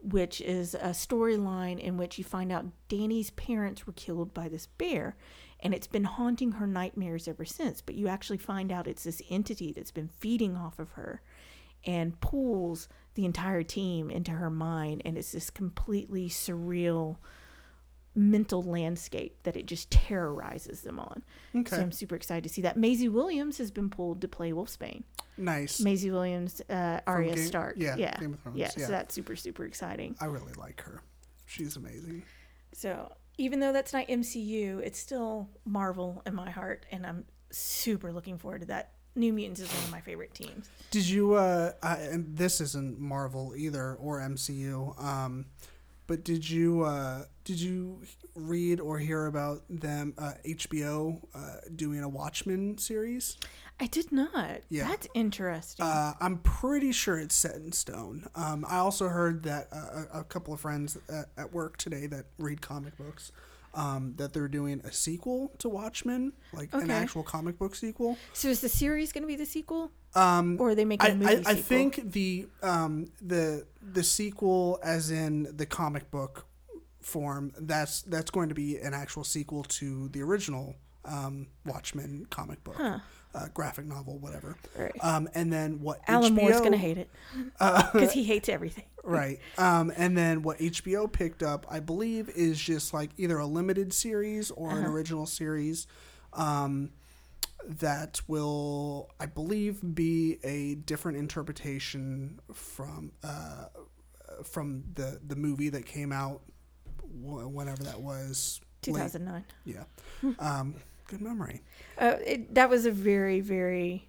which is a storyline in which you find out Dani's parents were killed by this bear, and it's been haunting her nightmares ever since. But you actually find out it's this entity that's been feeding off of her and pulls the entire team into her mind, and it's this completely surreal mental landscape that it just terrorizes them on. Okay. So I'm super excited to see that. Maisie Williams has been pulled to play Wolfsbane. nice. Maisie Williams, uh, Arya Game- Stark. yeah, yeah, Game of Thrones, yeah, yeah. So that's super super exciting. I really like her. She's amazing. So even though that's not MCU, it's still Marvel in my heart, and I'm super looking forward to that. New Mutants is one of my favorite teams. Did you? Uh, I, and this isn't Marvel either or MCU. Um, but did you? Uh, did you read or hear about them? Uh, HBO uh, doing a Watchmen series. I did not. Yeah. That's interesting. Uh, I'm pretty sure it's set in stone. Um, I also heard that uh, a, couple of friends at, at work today that read comic books. Um, that they're doing a sequel to Watchmen, like an actual comic book sequel. so is the series going to be the sequel, Um, or are they making I, a movie I, I think the um the the sequel as in the comic book form that's that's going to be an actual sequel to the original um Watchmen comic book uh, graphic novel whatever Right. um and then what Alan HBO, Moore's going to hate it because he hates everything. right um and then what HBO picked up I believe is just like either a limited series or Uh-huh. an original series um that will I believe be a different interpretation from uh from the the movie that came out wh- whenever that was late- 2009. yeah um good memory Uh, it, that was a very very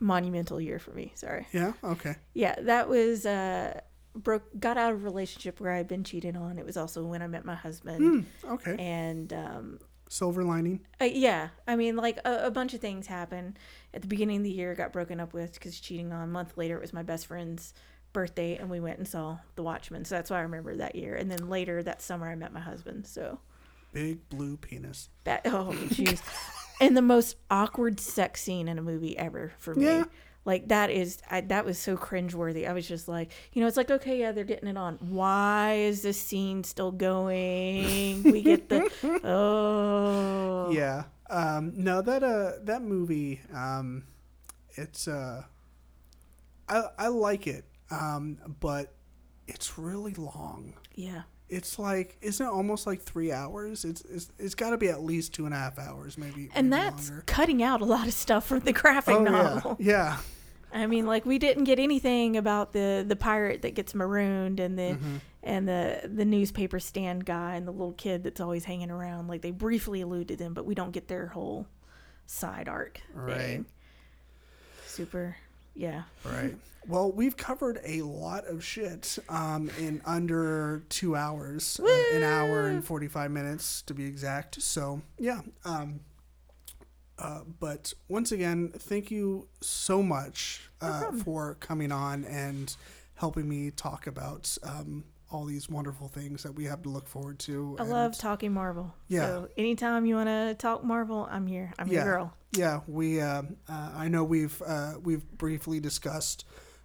monumental year for me. Sorry. yeah okay Yeah, that was uh broke got out of a relationship where I'd been cheated on. It was also when I met my husband. okay And um silver lining uh, yeah, I mean like a, a bunch of things happened. At the beginning of the year got broken up with cuz cheating on. A month later it was my best friend's birthday and we went and saw The Watchmen. So that's why I remember that year. And then later that summer I met my husband. So big blue penis that oh jeez. and the most awkward sex scene in a movie ever for me. Yeah. Like that is I, that was so cringeworthy. I was just like, you know, it's like okay, yeah, they're getting it on. Why is this scene still going? We get the oh yeah um no that uh that movie um it's uh i i like it um but it's really long yeah. It's like isn't it almost like three hours it's it's, it's got to be at least two and a half hours maybe And maybe that's longer. cutting out a lot of stuff from the graphic oh novel. yeah yeah I mean, like we didn't get anything about the the pirate that gets marooned and the Mm-hmm. and the the newspaper stand guy and the little kid that's always hanging around. Like they briefly alluded to them, but we don't get their whole side arc Right. thing. Super, yeah. Right. Well, we've covered a lot of shit um, in under two hours, uh, an hour and 45 minutes to be exact. So, yeah. Um, uh, but once again, thank you so much uh, for coming on and helping me talk about um, all these wonderful things that we have to look forward to. I and- love talking Marvel. Yeah. So anytime you want to talk Marvel, I'm here. I'm Yeah. your girl. Yeah, we. Uh, uh, I know we've uh, we've briefly discussed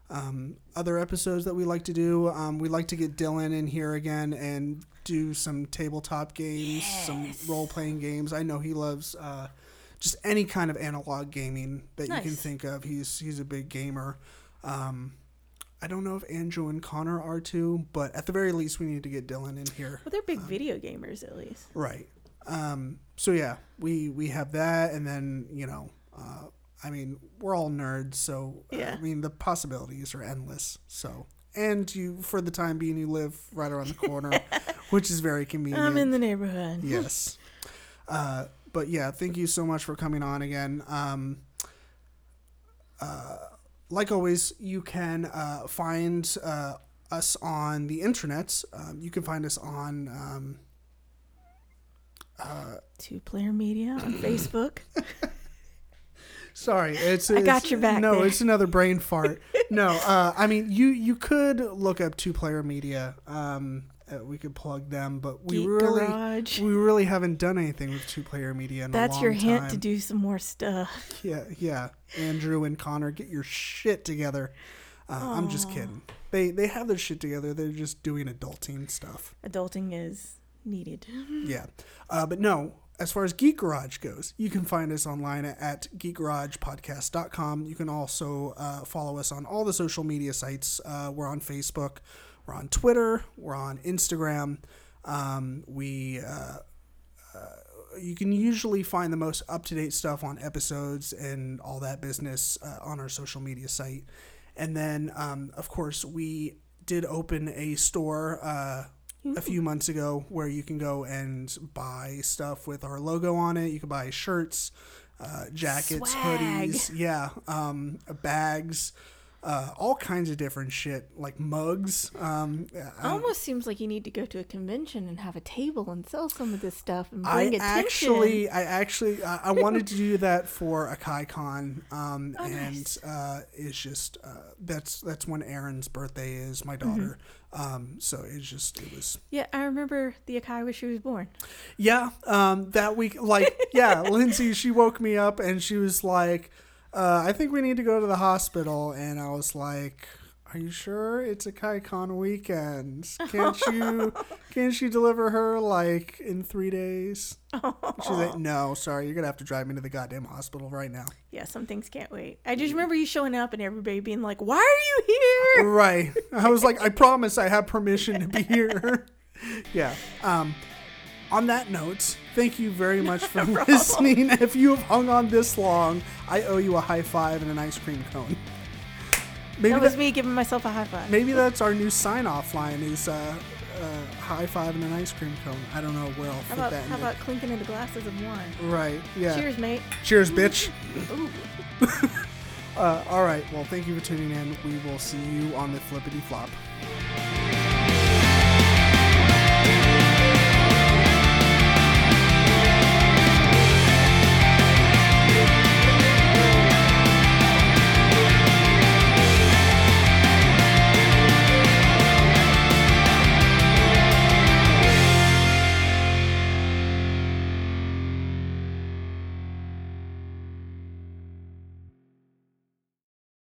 um, other episodes that we like to do. Um, we like to get Dylan in here again and do some tabletop games, some role playing games. I know he loves uh, just any kind of analog gaming that you can think of. He's he's a big gamer. Um, I don't know if Andrew and Connor are too, but at the very least, we need to get Dylan in here. Well, they're big video gamers at least. Right. Um, so yeah, we we have that, and then you know, uh, I mean, we're all nerds, so uh, Yeah. I mean, the possibilities are endless. So, and you, for the time being, you live right around the corner, which is very convenient. I'm in the neighborhood. yes. Uh, but yeah, thank you so much for coming on again. Um, uh, like always, you can uh, find uh, us on the internet. Um, you can find us on. Um, Two Player Media on Facebook. Sorry, it's, I got your back No, there. it's another brain fart. no, uh, I mean you you could look up two player media. Um, uh, we could plug them, but we Geek really Garage. we really haven't done anything with two player media in That's a long your hint time. to do some more stuff. Yeah, yeah. Andrew and Connor, get your shit together. Uh, I'm just kidding. They they have their shit together. They're just doing adulting stuff. Adulting is needed. Yeah. Uh, but no, as far as Geek Garage goes, you can find us online at geekgaragepodcast.com. You can also uh, follow us on all the social media sites. Uh, we're on Facebook, we're on Twitter, we're on Instagram. Um, we. Uh, you can usually find the most up to date stuff on episodes and all that business uh, on our social media site. And then, um, of course, we did open a store uh, a few months ago where you can go and buy stuff with our logo on it. You can buy shirts, uh, jackets, Swag. hoodies, yeah, um, bags. Uh, all kinds of different shit like mugs. Um, I- Almost seems like you need to go to a convention and have a table and sell some of this stuff and I bring attention. actually, I actually, I, I wanted to do that for a KaiCon, um, Oh, and nice. uh, it's just uh, that's that's when Erin's birthday is, my Mm-hmm. daughter. Um, so it's just it was Yeah, I remember the Akai where she was born. yeah. Um, that week, like yeah, Lindsay, she woke me up and she was like, uh, "I think we need to go to the hospital," and I was like. Are you sure it's a KaiCon weekend? Can't you can't you deliver her like in three days? She's like, no, sorry, you're gonna have to drive me to the goddamn hospital right now. Yeah, some things can't wait. I just remember you showing up and everybody being like, "Why are you here?" Right. I was like, I promise I have permission to be here. yeah. Um, on that note, thank you very much for listening. If you have hung on this long, I owe you a high five and an ice cream cone. Maybe That was that- me giving myself a high five. maybe that's our new sign off line is uh, uh, high five and an ice cream cone. I don't know where I'll How fit about that how the- about clinking into glasses of wine? right. Yeah. Cheers, mate. Cheers, bitch. Uh, all right. Well, thank you for tuning in. We will see you on the flippity flop.